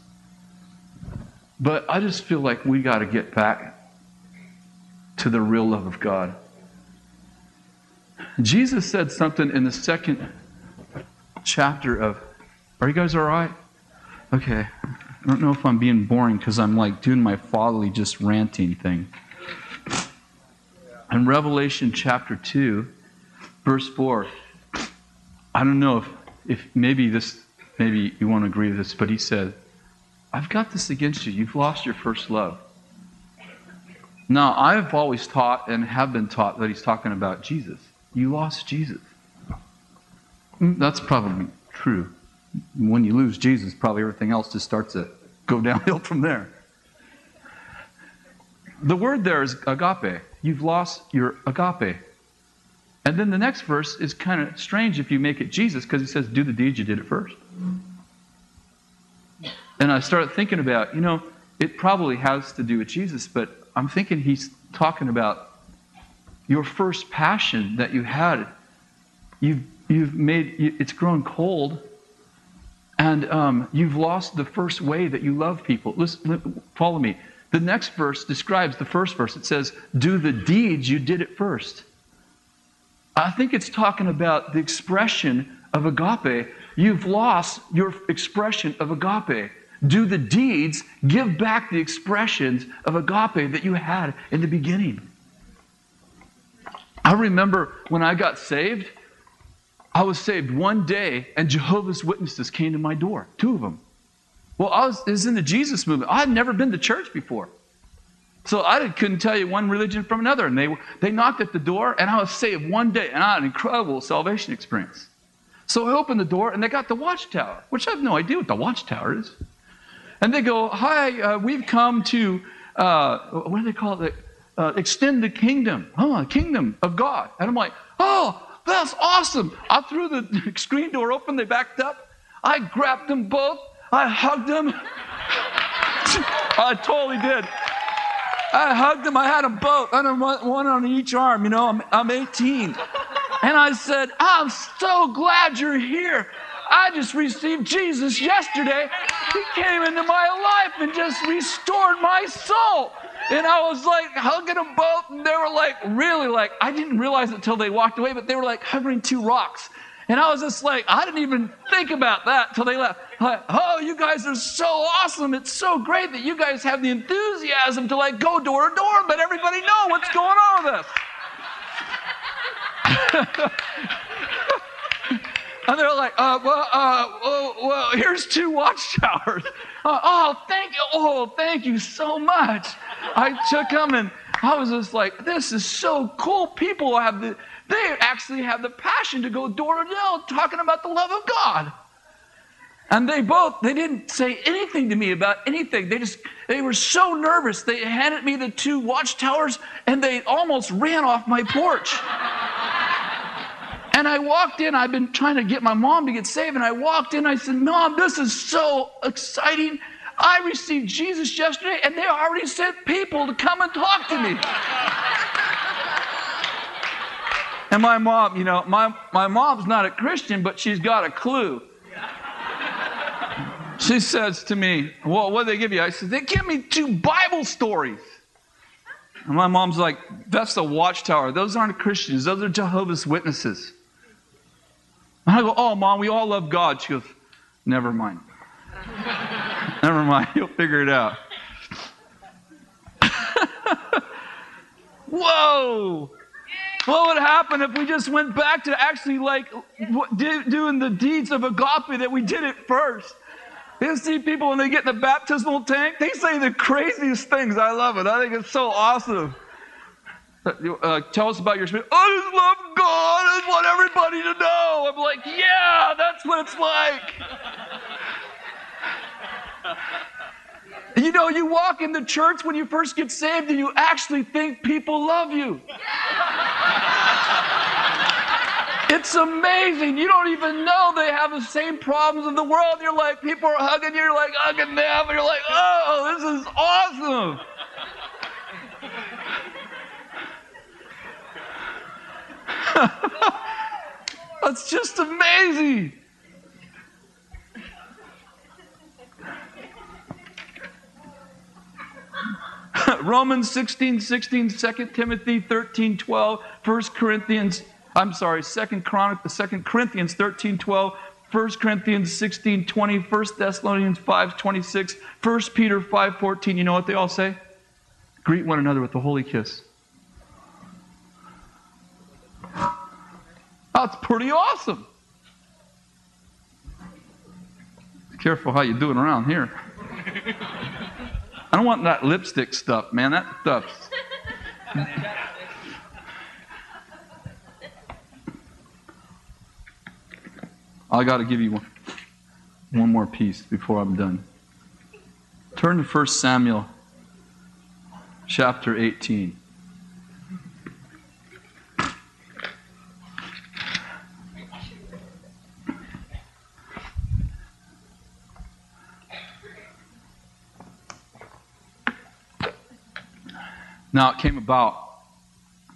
But I just feel like we got to get back to the real love of God. Jesus said something in the second chapter of, are you guys all right? Okay. I don't know if I'm being boring because I'm like doing my fatherly just ranting thing. In Revelation chapter 2, verse 4, I don't know if, if maybe this, maybe you won't agree with this, but he said, I've got this against you. You've lost your first love. Now, I've always taught and have been taught that he's talking about Jesus. You lost Jesus. Mm, that's probably true. When you lose Jesus, probably everything else just starts to go downhill from there. The word there is agape you've lost your agape. And then the next verse is kind of strange if you make it Jesus because he says, Do the deeds you did it first. And I started thinking about, you know, it probably has to do with Jesus, but I'm thinking he's talking about your first passion that you had. You've, you've made, it's grown cold, and um, you've lost the first way that you love people. Listen, follow me. The next verse describes the first verse. It says, Do the deeds you did at first. I think it's talking about the expression of agape. You've lost your expression of agape. Do the deeds, give back the expressions of agape that you had in the beginning. I remember when I got saved, I was saved one day, and Jehovah's Witnesses came to my door, two of them. Well, I was, was in the Jesus movement. I had never been to church before. So I couldn't tell you one religion from another. And they, they knocked at the door, and I was saved one day, and I had an incredible salvation experience. So I opened the door, and they got the watchtower, which I have no idea what the watchtower is. And they go, Hi, uh, we've come to, uh, what do they call it? Uh, extend the kingdom. Oh, kingdom of God. And I'm like, Oh, that's awesome. I threw the screen door open, they backed up. I grabbed them both, I hugged them. I totally did. I hugged them. I had them both, one on each arm. You know, I'm, I'm 18. And I said, I'm so glad you're here. I just received Jesus yesterday. He came into my life and just restored my soul. And I was like hugging them both, and they were like, really like, I didn't realize it until they walked away, but they were like hovering two rocks. And I was just like, I didn't even think about that until they left. Like, oh, you guys are so awesome. It's so great that you guys have the enthusiasm to like go door to door and let everybody know what's going on with us. and they're like, uh, well, uh, well, well, here's two watchtowers. Uh, oh, thank you. Oh, thank you so much. I took them and I was just like, this is so cool. People have the, they actually have the passion to go door to door talking about the love of God. And they both, they didn't say anything to me about anything. They just, they were so nervous. They handed me the two watchtowers and they almost ran off my porch. And I walked in, I've been trying to get my mom to get saved, and I walked in, I said, Mom, this is so exciting. I received Jesus yesterday, and they already sent people to come and talk to me. and my mom, you know, my, my mom's not a Christian, but she's got a clue. She says to me, Well, what did they give you? I said, They give me two Bible stories. And my mom's like, That's the watchtower. Those aren't Christians, those are Jehovah's Witnesses. And I go, Oh, mom, we all love God. She goes, Never mind. Never mind. You'll figure it out. Whoa! What would happen if we just went back to actually like doing the deeds of agape that we did it first? You see people when they get in the baptismal tank, they say the craziest things. I love it. I think it's so awesome. Uh, tell us about your spirit. I just love God. I just want everybody to know. I'm like, yeah, that's what it's like. you know, you walk in the church when you first get saved and you actually think people love you. It's amazing. You don't even know they have the same problems in the world. You're like, people are hugging you, you're like hugging them, and you're like, oh, this is awesome. That's just amazing. Romans 16, 16, 2 Timothy 13, 12, 1 Corinthians I'm sorry, Second Chronic, Second Corinthians 13, 12, 1 Corinthians 16, 20, 1 Thessalonians 5, 26, 1 Peter 5, 14. You know what they all say? Greet one another with a holy kiss. That's pretty awesome. Be careful how you do it around here. I don't want that lipstick stuff, man. That stuff's. I got to give you one, one more piece before I'm done. Turn to 1 Samuel chapter 18. Now it came about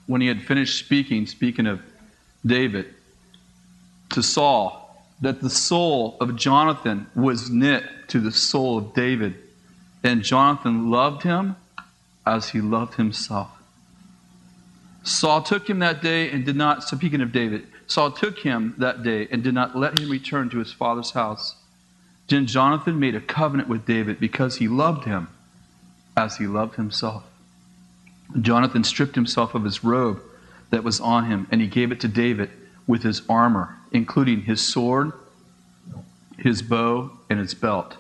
when he had finished speaking, speaking of David, to Saul that the soul of Jonathan was knit to the soul of David, and Jonathan loved him as he loved himself. Saul took him that day and did not, speaking of David, Saul took him that day and did not let him return to his father's house. Then Jonathan made a covenant with David because he loved him as he loved himself. Jonathan stripped himself of his robe that was on him and he gave it to David with his armor, including his sword, his bow, and his belt.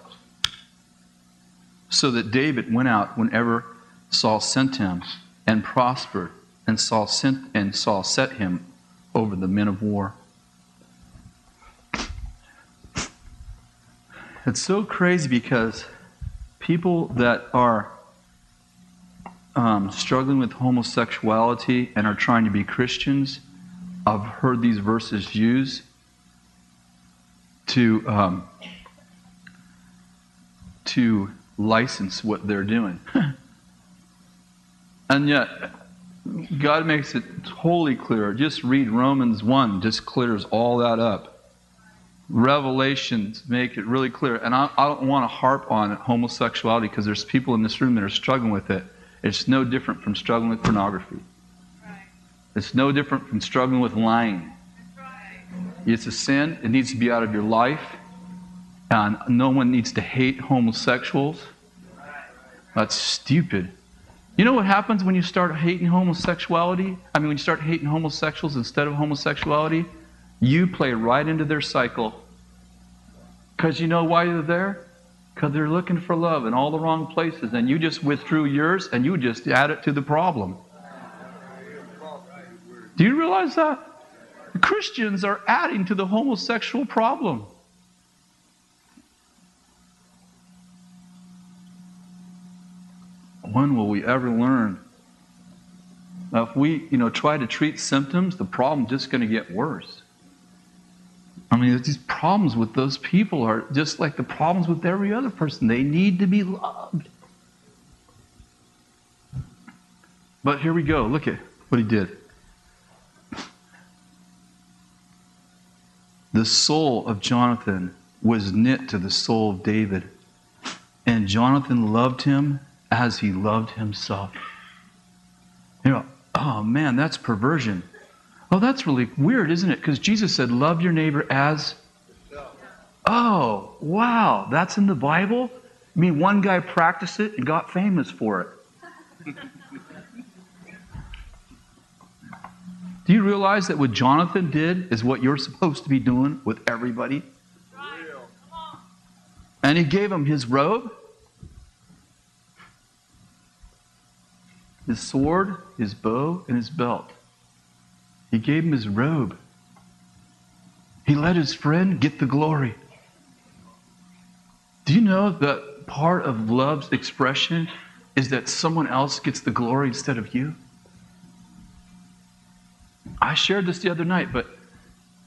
So that David went out whenever Saul sent him and prospered, and Saul sent and Saul set him over the men of war. It's so crazy because people that are um, struggling with homosexuality and are trying to be Christians I've heard these verses used to um, to license what they're doing, and yet God makes it totally clear. Just read Romans 1, just clears all that up. Revelations make it really clear. And I, I don't want to harp on homosexuality because there's people in this room that are struggling with it. It's no different from struggling with pornography. It's no different from struggling with lying. It's a sin. It needs to be out of your life. And no one needs to hate homosexuals. That's stupid. You know what happens when you start hating homosexuality? I mean, when you start hating homosexuals instead of homosexuality? You play right into their cycle. Because you know why they're there? Because they're looking for love in all the wrong places. And you just withdrew yours and you just add it to the problem. Do you realize that? Christians are adding to the homosexual problem. When will we ever learn? Now, if we, you know, try to treat symptoms, the problem's just going to get worse. I mean, these problems with those people are just like the problems with every other person. They need to be loved. But here we go. Look at what he did. The soul of Jonathan was knit to the soul of David. And Jonathan loved him as he loved himself. You know, oh man, that's perversion. Oh, that's really weird, isn't it? Because Jesus said, Love your neighbor as. Oh, wow, that's in the Bible? I mean, one guy practiced it and got famous for it. Do you realize that what Jonathan did is what you're supposed to be doing with everybody? And he gave him his robe, his sword, his bow, and his belt. He gave him his robe. He let his friend get the glory. Do you know that part of love's expression is that someone else gets the glory instead of you? I shared this the other night, but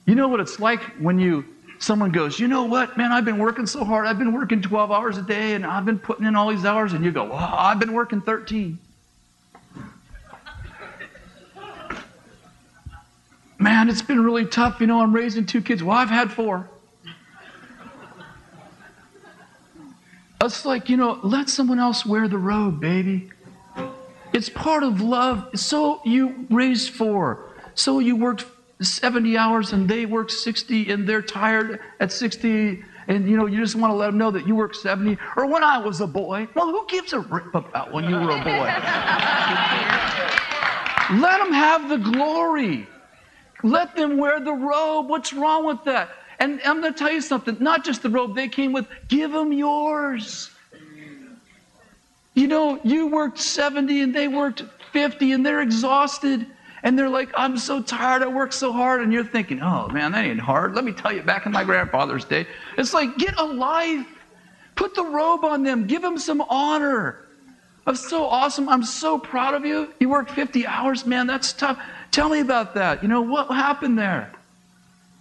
you know what it's like when you someone goes, you know what, man, I've been working so hard. I've been working 12 hours a day and I've been putting in all these hours, and you go, well, I've been working 13. Man, it's been really tough. You know, I'm raising two kids. Well, I've had four. It's like, you know, let someone else wear the robe, baby. It's part of love. So you raised four. So you worked 70 hours and they worked 60 and they're tired at 60 and you know you just want to let them know that you work 70 or when i was a boy well who gives a rip about when you were a boy let them have the glory let them wear the robe what's wrong with that and i'm going to tell you something not just the robe they came with give them yours you know you worked 70 and they worked 50 and they're exhausted and they're like, I'm so tired, I work so hard. And you're thinking, oh man, that ain't hard. Let me tell you, back in my grandfather's day, it's like, get a life. Put the robe on them, give them some honor. I'm so awesome. I'm so proud of you. You worked 50 hours, man, that's tough. Tell me about that. You know, what happened there?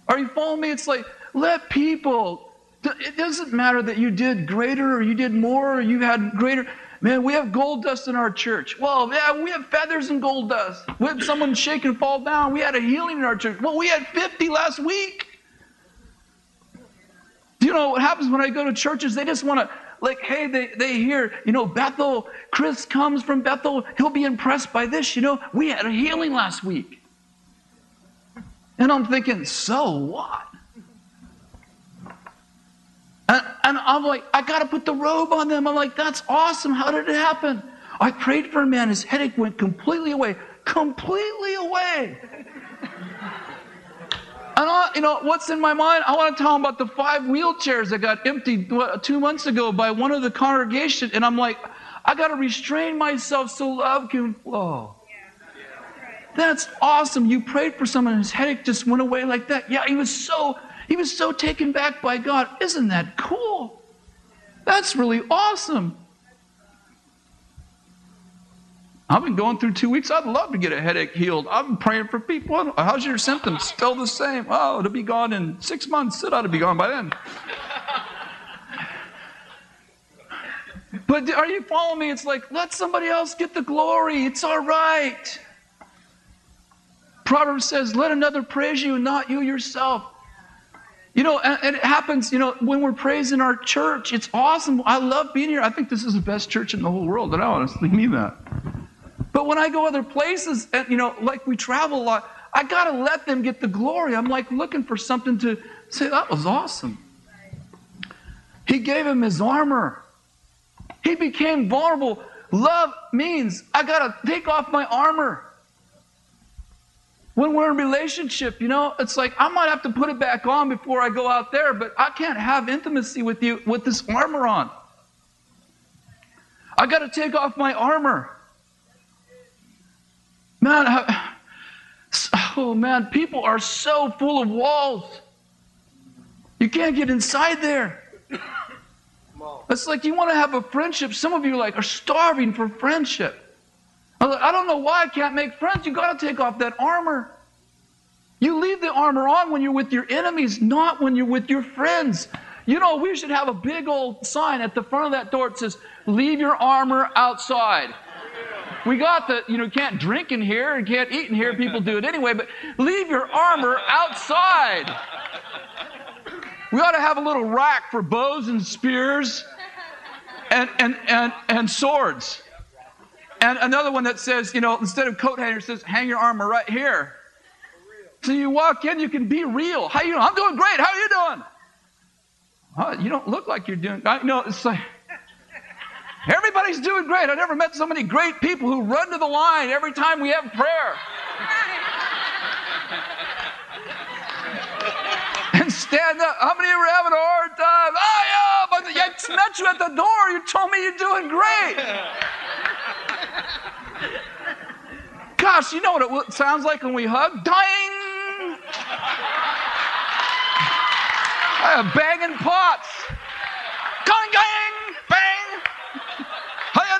Are you following me? It's like, let people, it doesn't matter that you did greater or you did more or you had greater. Man, we have gold dust in our church. Well, yeah, we have feathers and gold dust. We had someone shake and fall down. We had a healing in our church. Well, we had 50 last week. Do you know what happens when I go to churches? They just want to, like, hey, they, they hear, you know, Bethel, Kris comes from Bethel. He'll be impressed by this. You know, we had a healing last week. And I'm thinking, so what? And, and I'm like, I got to put the robe on them. I'm like, that's awesome. How did it happen? I prayed for a man. His headache went completely away. Completely away. And I, you know what's in my mind? I want to tell him about the five wheelchairs that got emptied two months ago by one of the congregation. And I'm like, I got to restrain myself so love can flow. That's awesome. You prayed for someone and his headache just went away like that. Yeah, he was so he was so taken back by God. Isn't that cool? That's really awesome. I've been going through two weeks. I'd love to get a headache healed. I've been praying for people. How's your symptoms? Still the same. Oh, it'll be gone in six months. It ought to be gone by then. But are you following me? It's like, let somebody else get the glory. It's all right. Proverbs says, let another praise you, not you yourself. You know, and, it happens, you know, when we're praising our church, it's awesome. I love being here. I think this is the best church in the whole world, and I honestly mean that. But when I go other places, and, you know, like we travel a lot, I got to let them get the glory. I'm like looking for something to say, that was awesome. He gave him his armor. He became vulnerable. Love means I got to take off my armor. When we're in relationship, you know, it's like I might have to put it back on before I go out there, but I can't have intimacy with you with this armor on. I got to take off my armor. Man, oh man, people are so full of walls. You can't get inside there. It's like you want to have a friendship. Some of you like are starving for friendship. I don't know why I can't make friends. You got to take off that armor. You leave the armor on when you're with your enemies, not when you're with your friends. You know, we should have a big old sign at the front of that door that says, Leave your armor outside. We got the, you know, can't drink in here and can't eat in here. People do it anyway, but leave your armor outside. We ought to have a little rack for bows and spears and, and, and, and swords. And another one that says, you know, instead of coat hanger, says, hang your armor right here. So you walk in, you can be real. How you doing? I'm doing great. How are you doing? Oh, you don't look like you're doing. I know it's like everybody's doing great. I never met so many great people who run to the line every time we have prayer. and stand up. How many of you are having a hard time? Oh, yeah, but I met you at the door. You told me you're doing great. Gosh, you know what it sounds like when we hug? Dying. I have banging pots. Gang, gang, bang. How you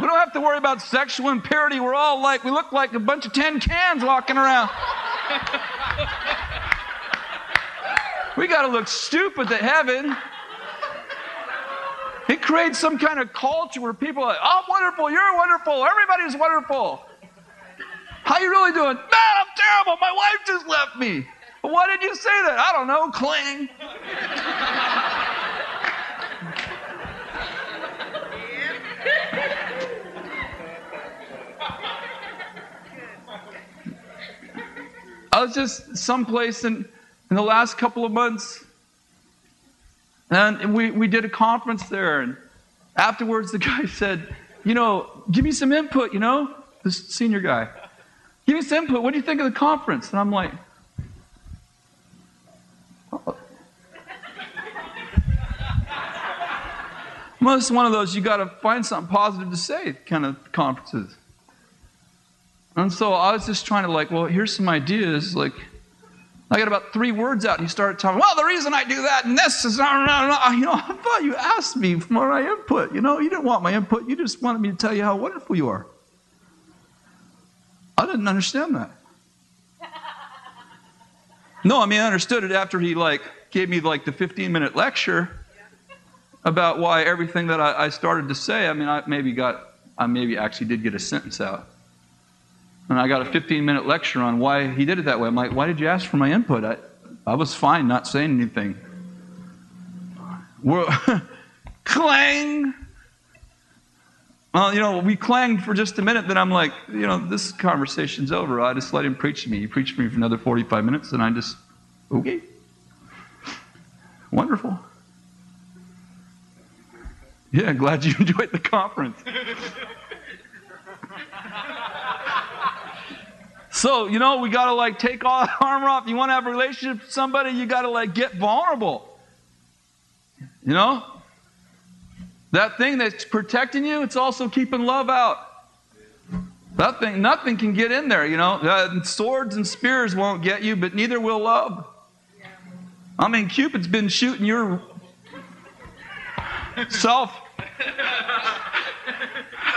We don't have to worry about sexual impurity. We're all like, we look like a bunch of tin cans walking around. we got to look stupid to heaven. It creates some kind of culture where people are like, I'm wonderful, you're wonderful, everybody's wonderful. How you really doing? Man, I'm terrible. My wife just left me. Why did you say that? I don't know. Cling. I was just someplace in, in the last couple of months, and we, we did a conference there. And afterwards, the guy said, You know, give me some input, you know, this senior guy. Give me some input. What do you think of the conference? And I'm like, it's one of those you got to find something positive to say kind of conferences. And so I was just trying to like, well, here's some ideas. Like, I got about three words out, and he started talking. Well, the reason I do that and this is, you know, I thought you asked me for my input. You know, you didn't want my input. You just wanted me to tell you how wonderful you are. I didn't understand that. No, I mean I understood it after he like gave me like the 15 minute lecture about why everything that I, I started to say. I mean, I maybe got, I maybe actually did get a sentence out, and I got a 15 minute lecture on why he did it that way. I'm like, why did you ask for my input? I, I was fine not saying anything. We're, clang. Well, you know, we clanged for just a minute, then I'm like, you know, this conversation's over. I just let him preach to me. He preached to me for another 45 minutes, and I just, okay. Wonderful. Yeah, glad you enjoyed the conference. so, you know, we got to like take all the armor off. You want to have a relationship with somebody, you got to like get vulnerable. You know? That thing that's protecting you, it's also keeping love out. That thing, nothing can get in there, you know. Uh, swords and spears won't get you, but neither will love. I mean, Cupid's been shooting your self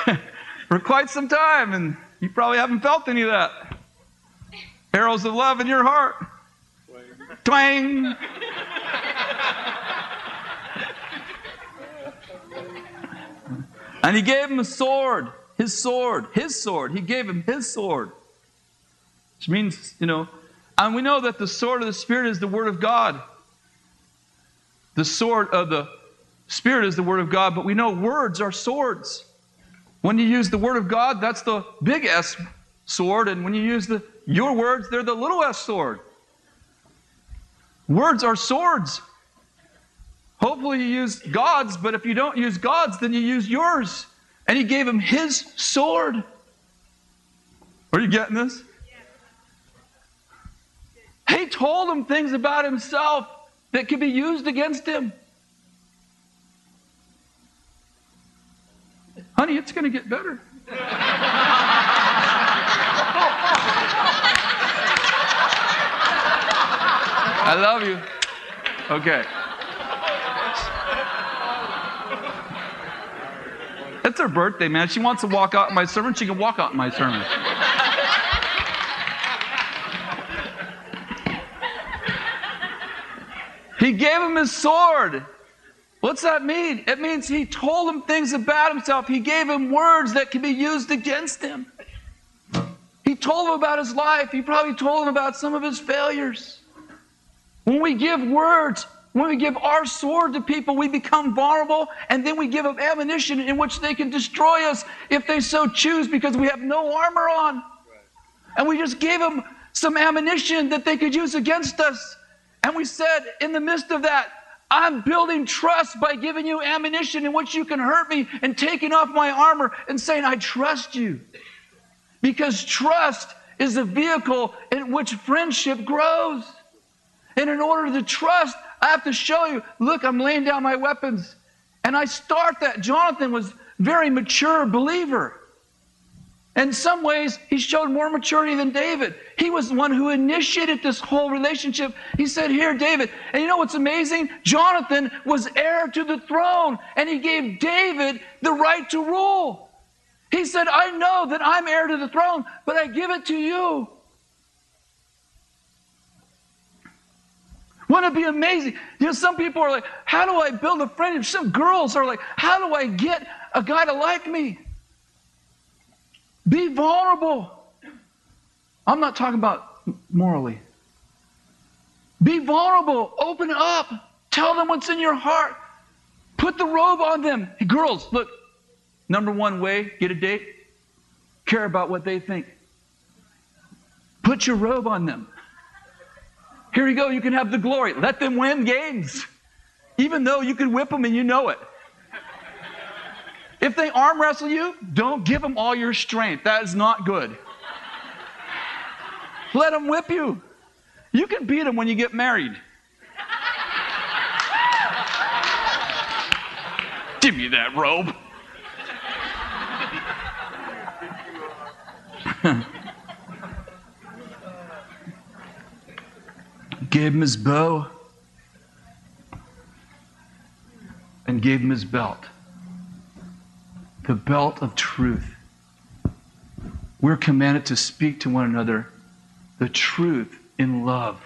for quite some time, and you probably haven't felt any of that. Arrows of love in your heart. Twang. And he gave him a sword. his sword, his sword. He gave him his sword. Which means, you know, and we know that the sword of the Spirit is the Word of God. The sword of the Spirit is the Word of God, but we know words are swords. When you use the Word of God, that's the big S sword, and when you use the your words, they're the little s sword. Words are swords. Hopefully, you use God's, but if you don't use God's, then you use yours. And he gave him his sword. Are you getting this? He told him things about himself that could be used against him. Honey, it's going to get better. I love you. Okay. It's her birthday, man. She wants to walk out my sermon. She can walk out my sermon. he gave him his sword. What's that mean? It means he told him things about himself. He gave him words that can be used against him. He told him about his life. He probably told him about some of his failures. When we give words, when we give our sword to people, we become vulnerable, and then we give them ammunition in which they can destroy us if they so choose because we have no armor on. And we just gave them some ammunition that they could use against us. And we said, in the midst of that, I'm building trust by giving you ammunition in which you can hurt me and taking off my armor and saying, I trust you. Because trust is a vehicle in which friendship grows. And in order to trust, I have to show you look, I'm laying down my weapons. And I start that. Jonathan was very mature believer. In some ways, he showed more maturity than David. He was the one who initiated this whole relationship. He said, Here, David. And you know what's amazing? Jonathan was heir to the throne, and he gave David the right to rule. He said, I know that I'm heir to the throne, but I give it to you. Wouldn't it be amazing? You know, some people are like, How do I build a friendship? Some girls are like, How do I get a guy to like me? Be vulnerable. I'm not talking about morally. Be vulnerable. Open up. Tell them what's in your heart. Put the robe on them. Hey, girls, look. Number one way, get a date. Care about what they think. Put your robe on them. Here you go, you can have the glory. Let them win games, even though you can whip them and you know it. If they arm wrestle you, don't give them all your strength. That is not good. Let them whip you. You can beat them when you get married. Give me that robe. gave him his bow and gave him his belt. The belt of truth. We're commanded to speak to one another the truth in love.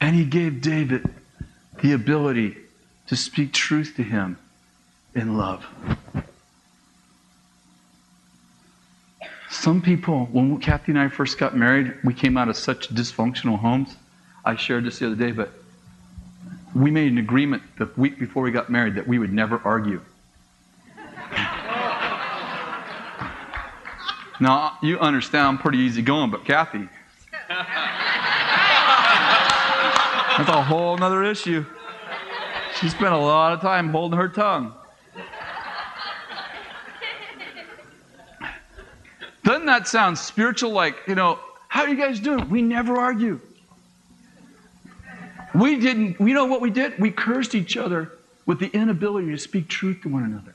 And he gave David the ability to speak truth to him in love. Some people, when Kathy and I first got married, we came out of such dysfunctional homes. I shared this the other day, but we made an agreement the week before we got married that we would never argue. now, you understand I'm pretty easy going, but Kathy, that's a whole other issue. She spent a lot of time holding her tongue. Doesn't that sound spiritual? Like, you know, how are you guys doing? We never argue. We didn't, you know what we did? We cursed each other with the inability to speak truth to one another.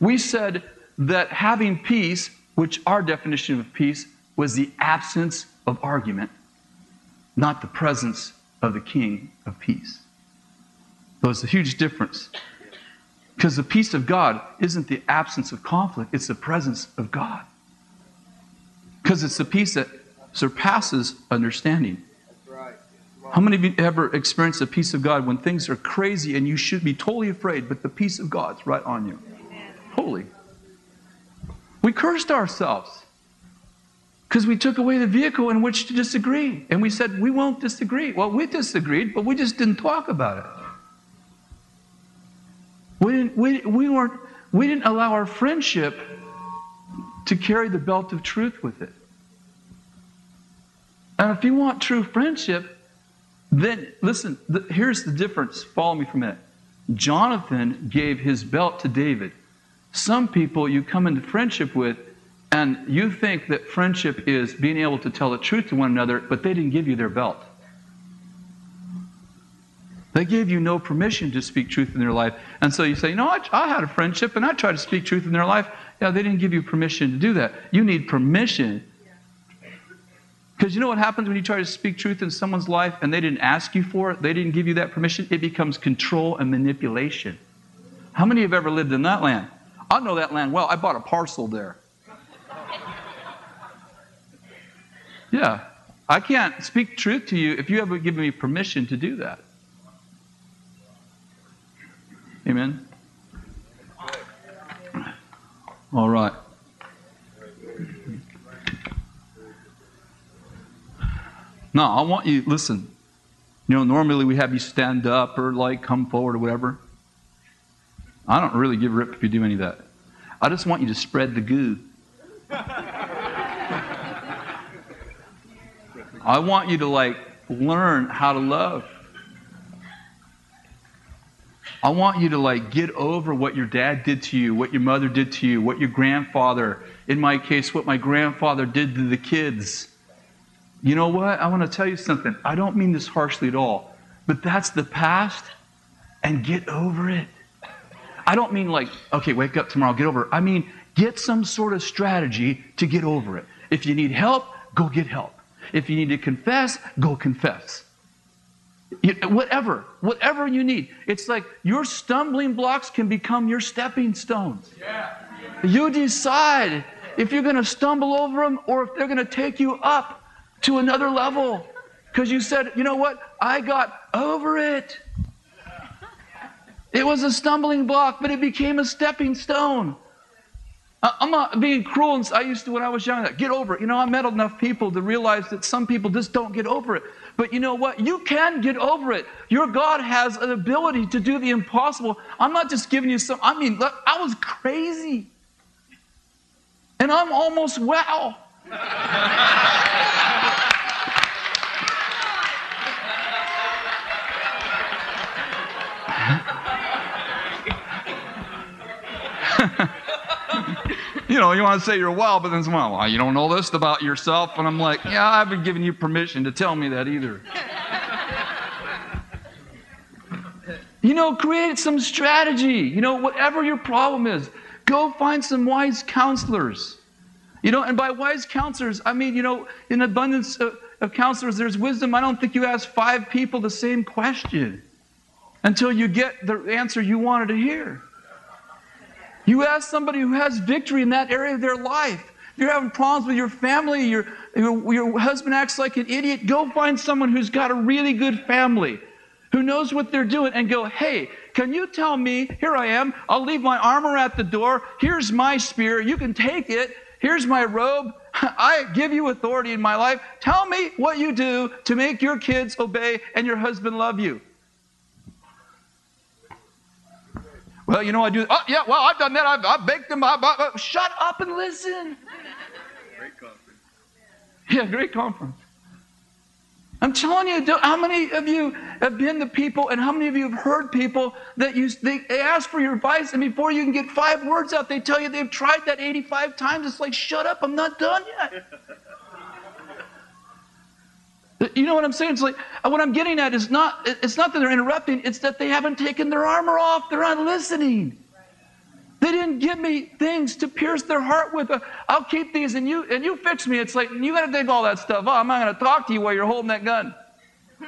We said that having peace, which our definition of peace was the absence of argument, not the presence of the King of peace. There's a huge difference. Because the peace of God isn't the absence of conflict, it's the presence of God. Because it's the peace that surpasses understanding. How many of you ever experienced the peace of God when things are crazy and you should be totally afraid, but the peace of God's right on you? Holy. We cursed ourselves because we took away the vehicle in which to disagree. And we said, we won't disagree. Well, we disagreed, but we just didn't talk about it. We didn't, we, we, weren't, we didn't allow our friendship to carry the belt of truth with it. And if you want true friendship, then listen, the, here's the difference. Follow me for a minute. Jonathan gave his belt to David. Some people you come into friendship with, and you think that friendship is being able to tell the truth to one another, but they didn't give you their belt. They gave you no permission to speak truth in their life. And so you say, you know, I, I had a friendship and I tried to speak truth in their life. Yeah, they didn't give you permission to do that. You need permission. Because you know what happens when you try to speak truth in someone's life and they didn't ask you for it, they didn't give you that permission? It becomes control and manipulation. How many have ever lived in that land? I know that land well. I bought a parcel there. Yeah. I can't speak truth to you if you haven't given me permission to do that. Amen. All right. Now, I want you, listen. You know, normally we have you stand up or like come forward or whatever. I don't really give a rip if you do any of that. I just want you to spread the goo. I want you to like learn how to love. I want you to like get over what your dad did to you, what your mother did to you, what your grandfather, in my case, what my grandfather did to the kids. You know what? I want to tell you something. I don't mean this harshly at all, but that's the past and get over it. I don't mean like, okay, wake up tomorrow, get over it. I mean, get some sort of strategy to get over it. If you need help, go get help. If you need to confess, go confess. You, whatever, whatever you need. It's like your stumbling blocks can become your stepping stones. Yeah. You decide if you're going to stumble over them or if they're going to take you up to another level. Because you said, you know what? I got over it. It was a stumbling block, but it became a stepping stone. I'm not being cruel. I used to, when I was young, get over it. You know, I met enough people to realize that some people just don't get over it. But you know what? You can get over it. Your God has an ability to do the impossible. I'm not just giving you some, I mean, look, I was crazy. And I'm almost well. you know, you want to say you're well, but then well, you don't know this about yourself. And I'm like, yeah, I haven't given you permission to tell me that either. you know, create some strategy. You know, whatever your problem is, go find some wise counselors. You know, and by wise counselors, I mean, you know, in abundance of, of counselors, there's wisdom. I don't think you ask five people the same question until you get the answer you wanted to hear. You ask somebody who has victory in that area of their life. If you're having problems with your family, your, your, your husband acts like an idiot, go find someone who's got a really good family, who knows what they're doing, and go, hey, can you tell me, here I am, I'll leave my armor at the door, here's my spear, you can take it, here's my robe, I give you authority in my life. Tell me what you do to make your kids obey and your husband love you. Well, you know, I do. Oh, yeah, well, I've done that. I've, I've baked them. I, I, I, shut up and listen. Great conference. Yeah, great conference. I'm telling you, how many of you have been the people, and how many of you have heard people that you they, they ask for your advice, and before you can get five words out, they tell you they've tried that 85 times. It's like, shut up, I'm not done yet. You know what I'm saying? It's like uh, what I'm getting at is not it's not that they're interrupting, it's that they haven't taken their armor off. They're not listening. They didn't give me things to pierce their heart with. Uh, I'll keep these and you and you fix me. It's like you got to take all that stuff. Oh, I'm not going to talk to you while you're holding that gun.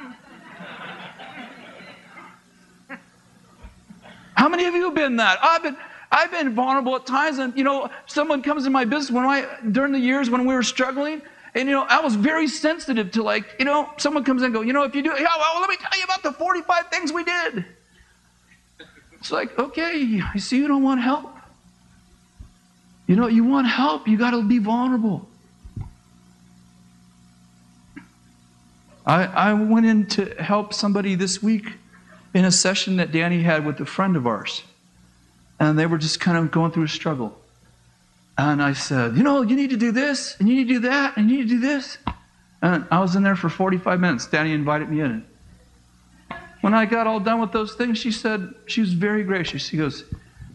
How many of you have been that? I've been I've been vulnerable at times, and you know, someone comes in my business when I during the years when we were struggling, And, you know, I was very sensitive to, like, you know, someone comes in and go, you know, if you do, yeah, well, let me tell you about the 45 things we did. It's like, okay, I see you don't want help. You know, you want help, you got to be vulnerable. I, I went in to help somebody this week in a session that Danny had with a friend of ours. And they were just kind of going through a struggle. And I said, You know, you need to do this, and you need to do that, and you need to do this. And I was in there for 45 minutes. Danny invited me in. When I got all done with those things, she said, She was very gracious. She goes,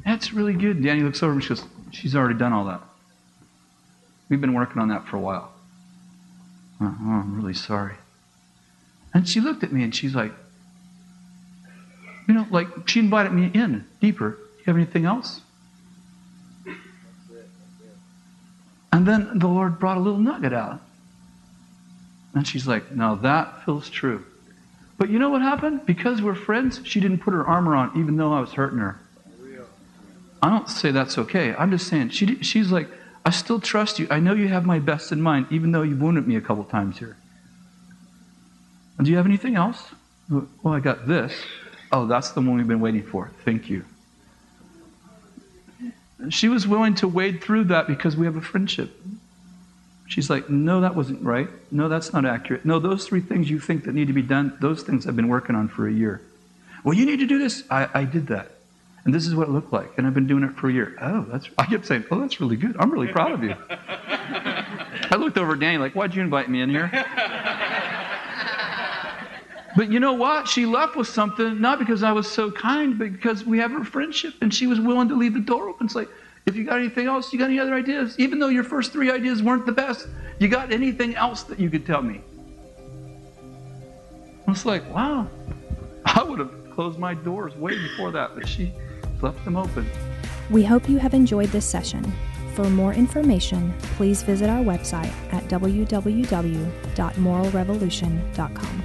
That's really good. Danny looks over and she goes, She's already done all that. We've been working on that for a while. Uh, oh, I'm really sorry. And she looked at me and she's like, you know, like she invited me in deeper. Do you have anything else? And then the Lord brought a little nugget out. And she's like, now that feels true. But you know what happened? Because we're friends, she didn't put her armor on, even though I was hurting her. I don't say that's okay. I'm just saying, she, she's like, I still trust you. I know you have my best in mind, even though you wounded me a couple times here. And do you have anything else? Well, I got this. Oh, that's the one we've been waiting for. Thank you. She was willing to wade through that because we have a friendship. She's like, no, that wasn't right. No, that's not accurate. No, those three things you think that need to be done, those things I've been working on for a year. Well, you need to do this. I, I did that. And this is what it looked like. And I've been doing it for a year. Oh, that's, I kept saying, oh, that's really good. I'm really proud of you. I looked over at Danny like, why'd you invite me in here? But you know what? She left with something, not because I was so kind, but because we have a friendship and she was willing to leave the door open. It's like, if you got anything else, you got any other ideas? Even though your first three ideas weren't the best, you got anything else that you could tell me? I was like, wow, I would have closed my doors way before that, but she left them open. We hope you have enjoyed this session. For more information, please visit our website at www.moralrevolution.com.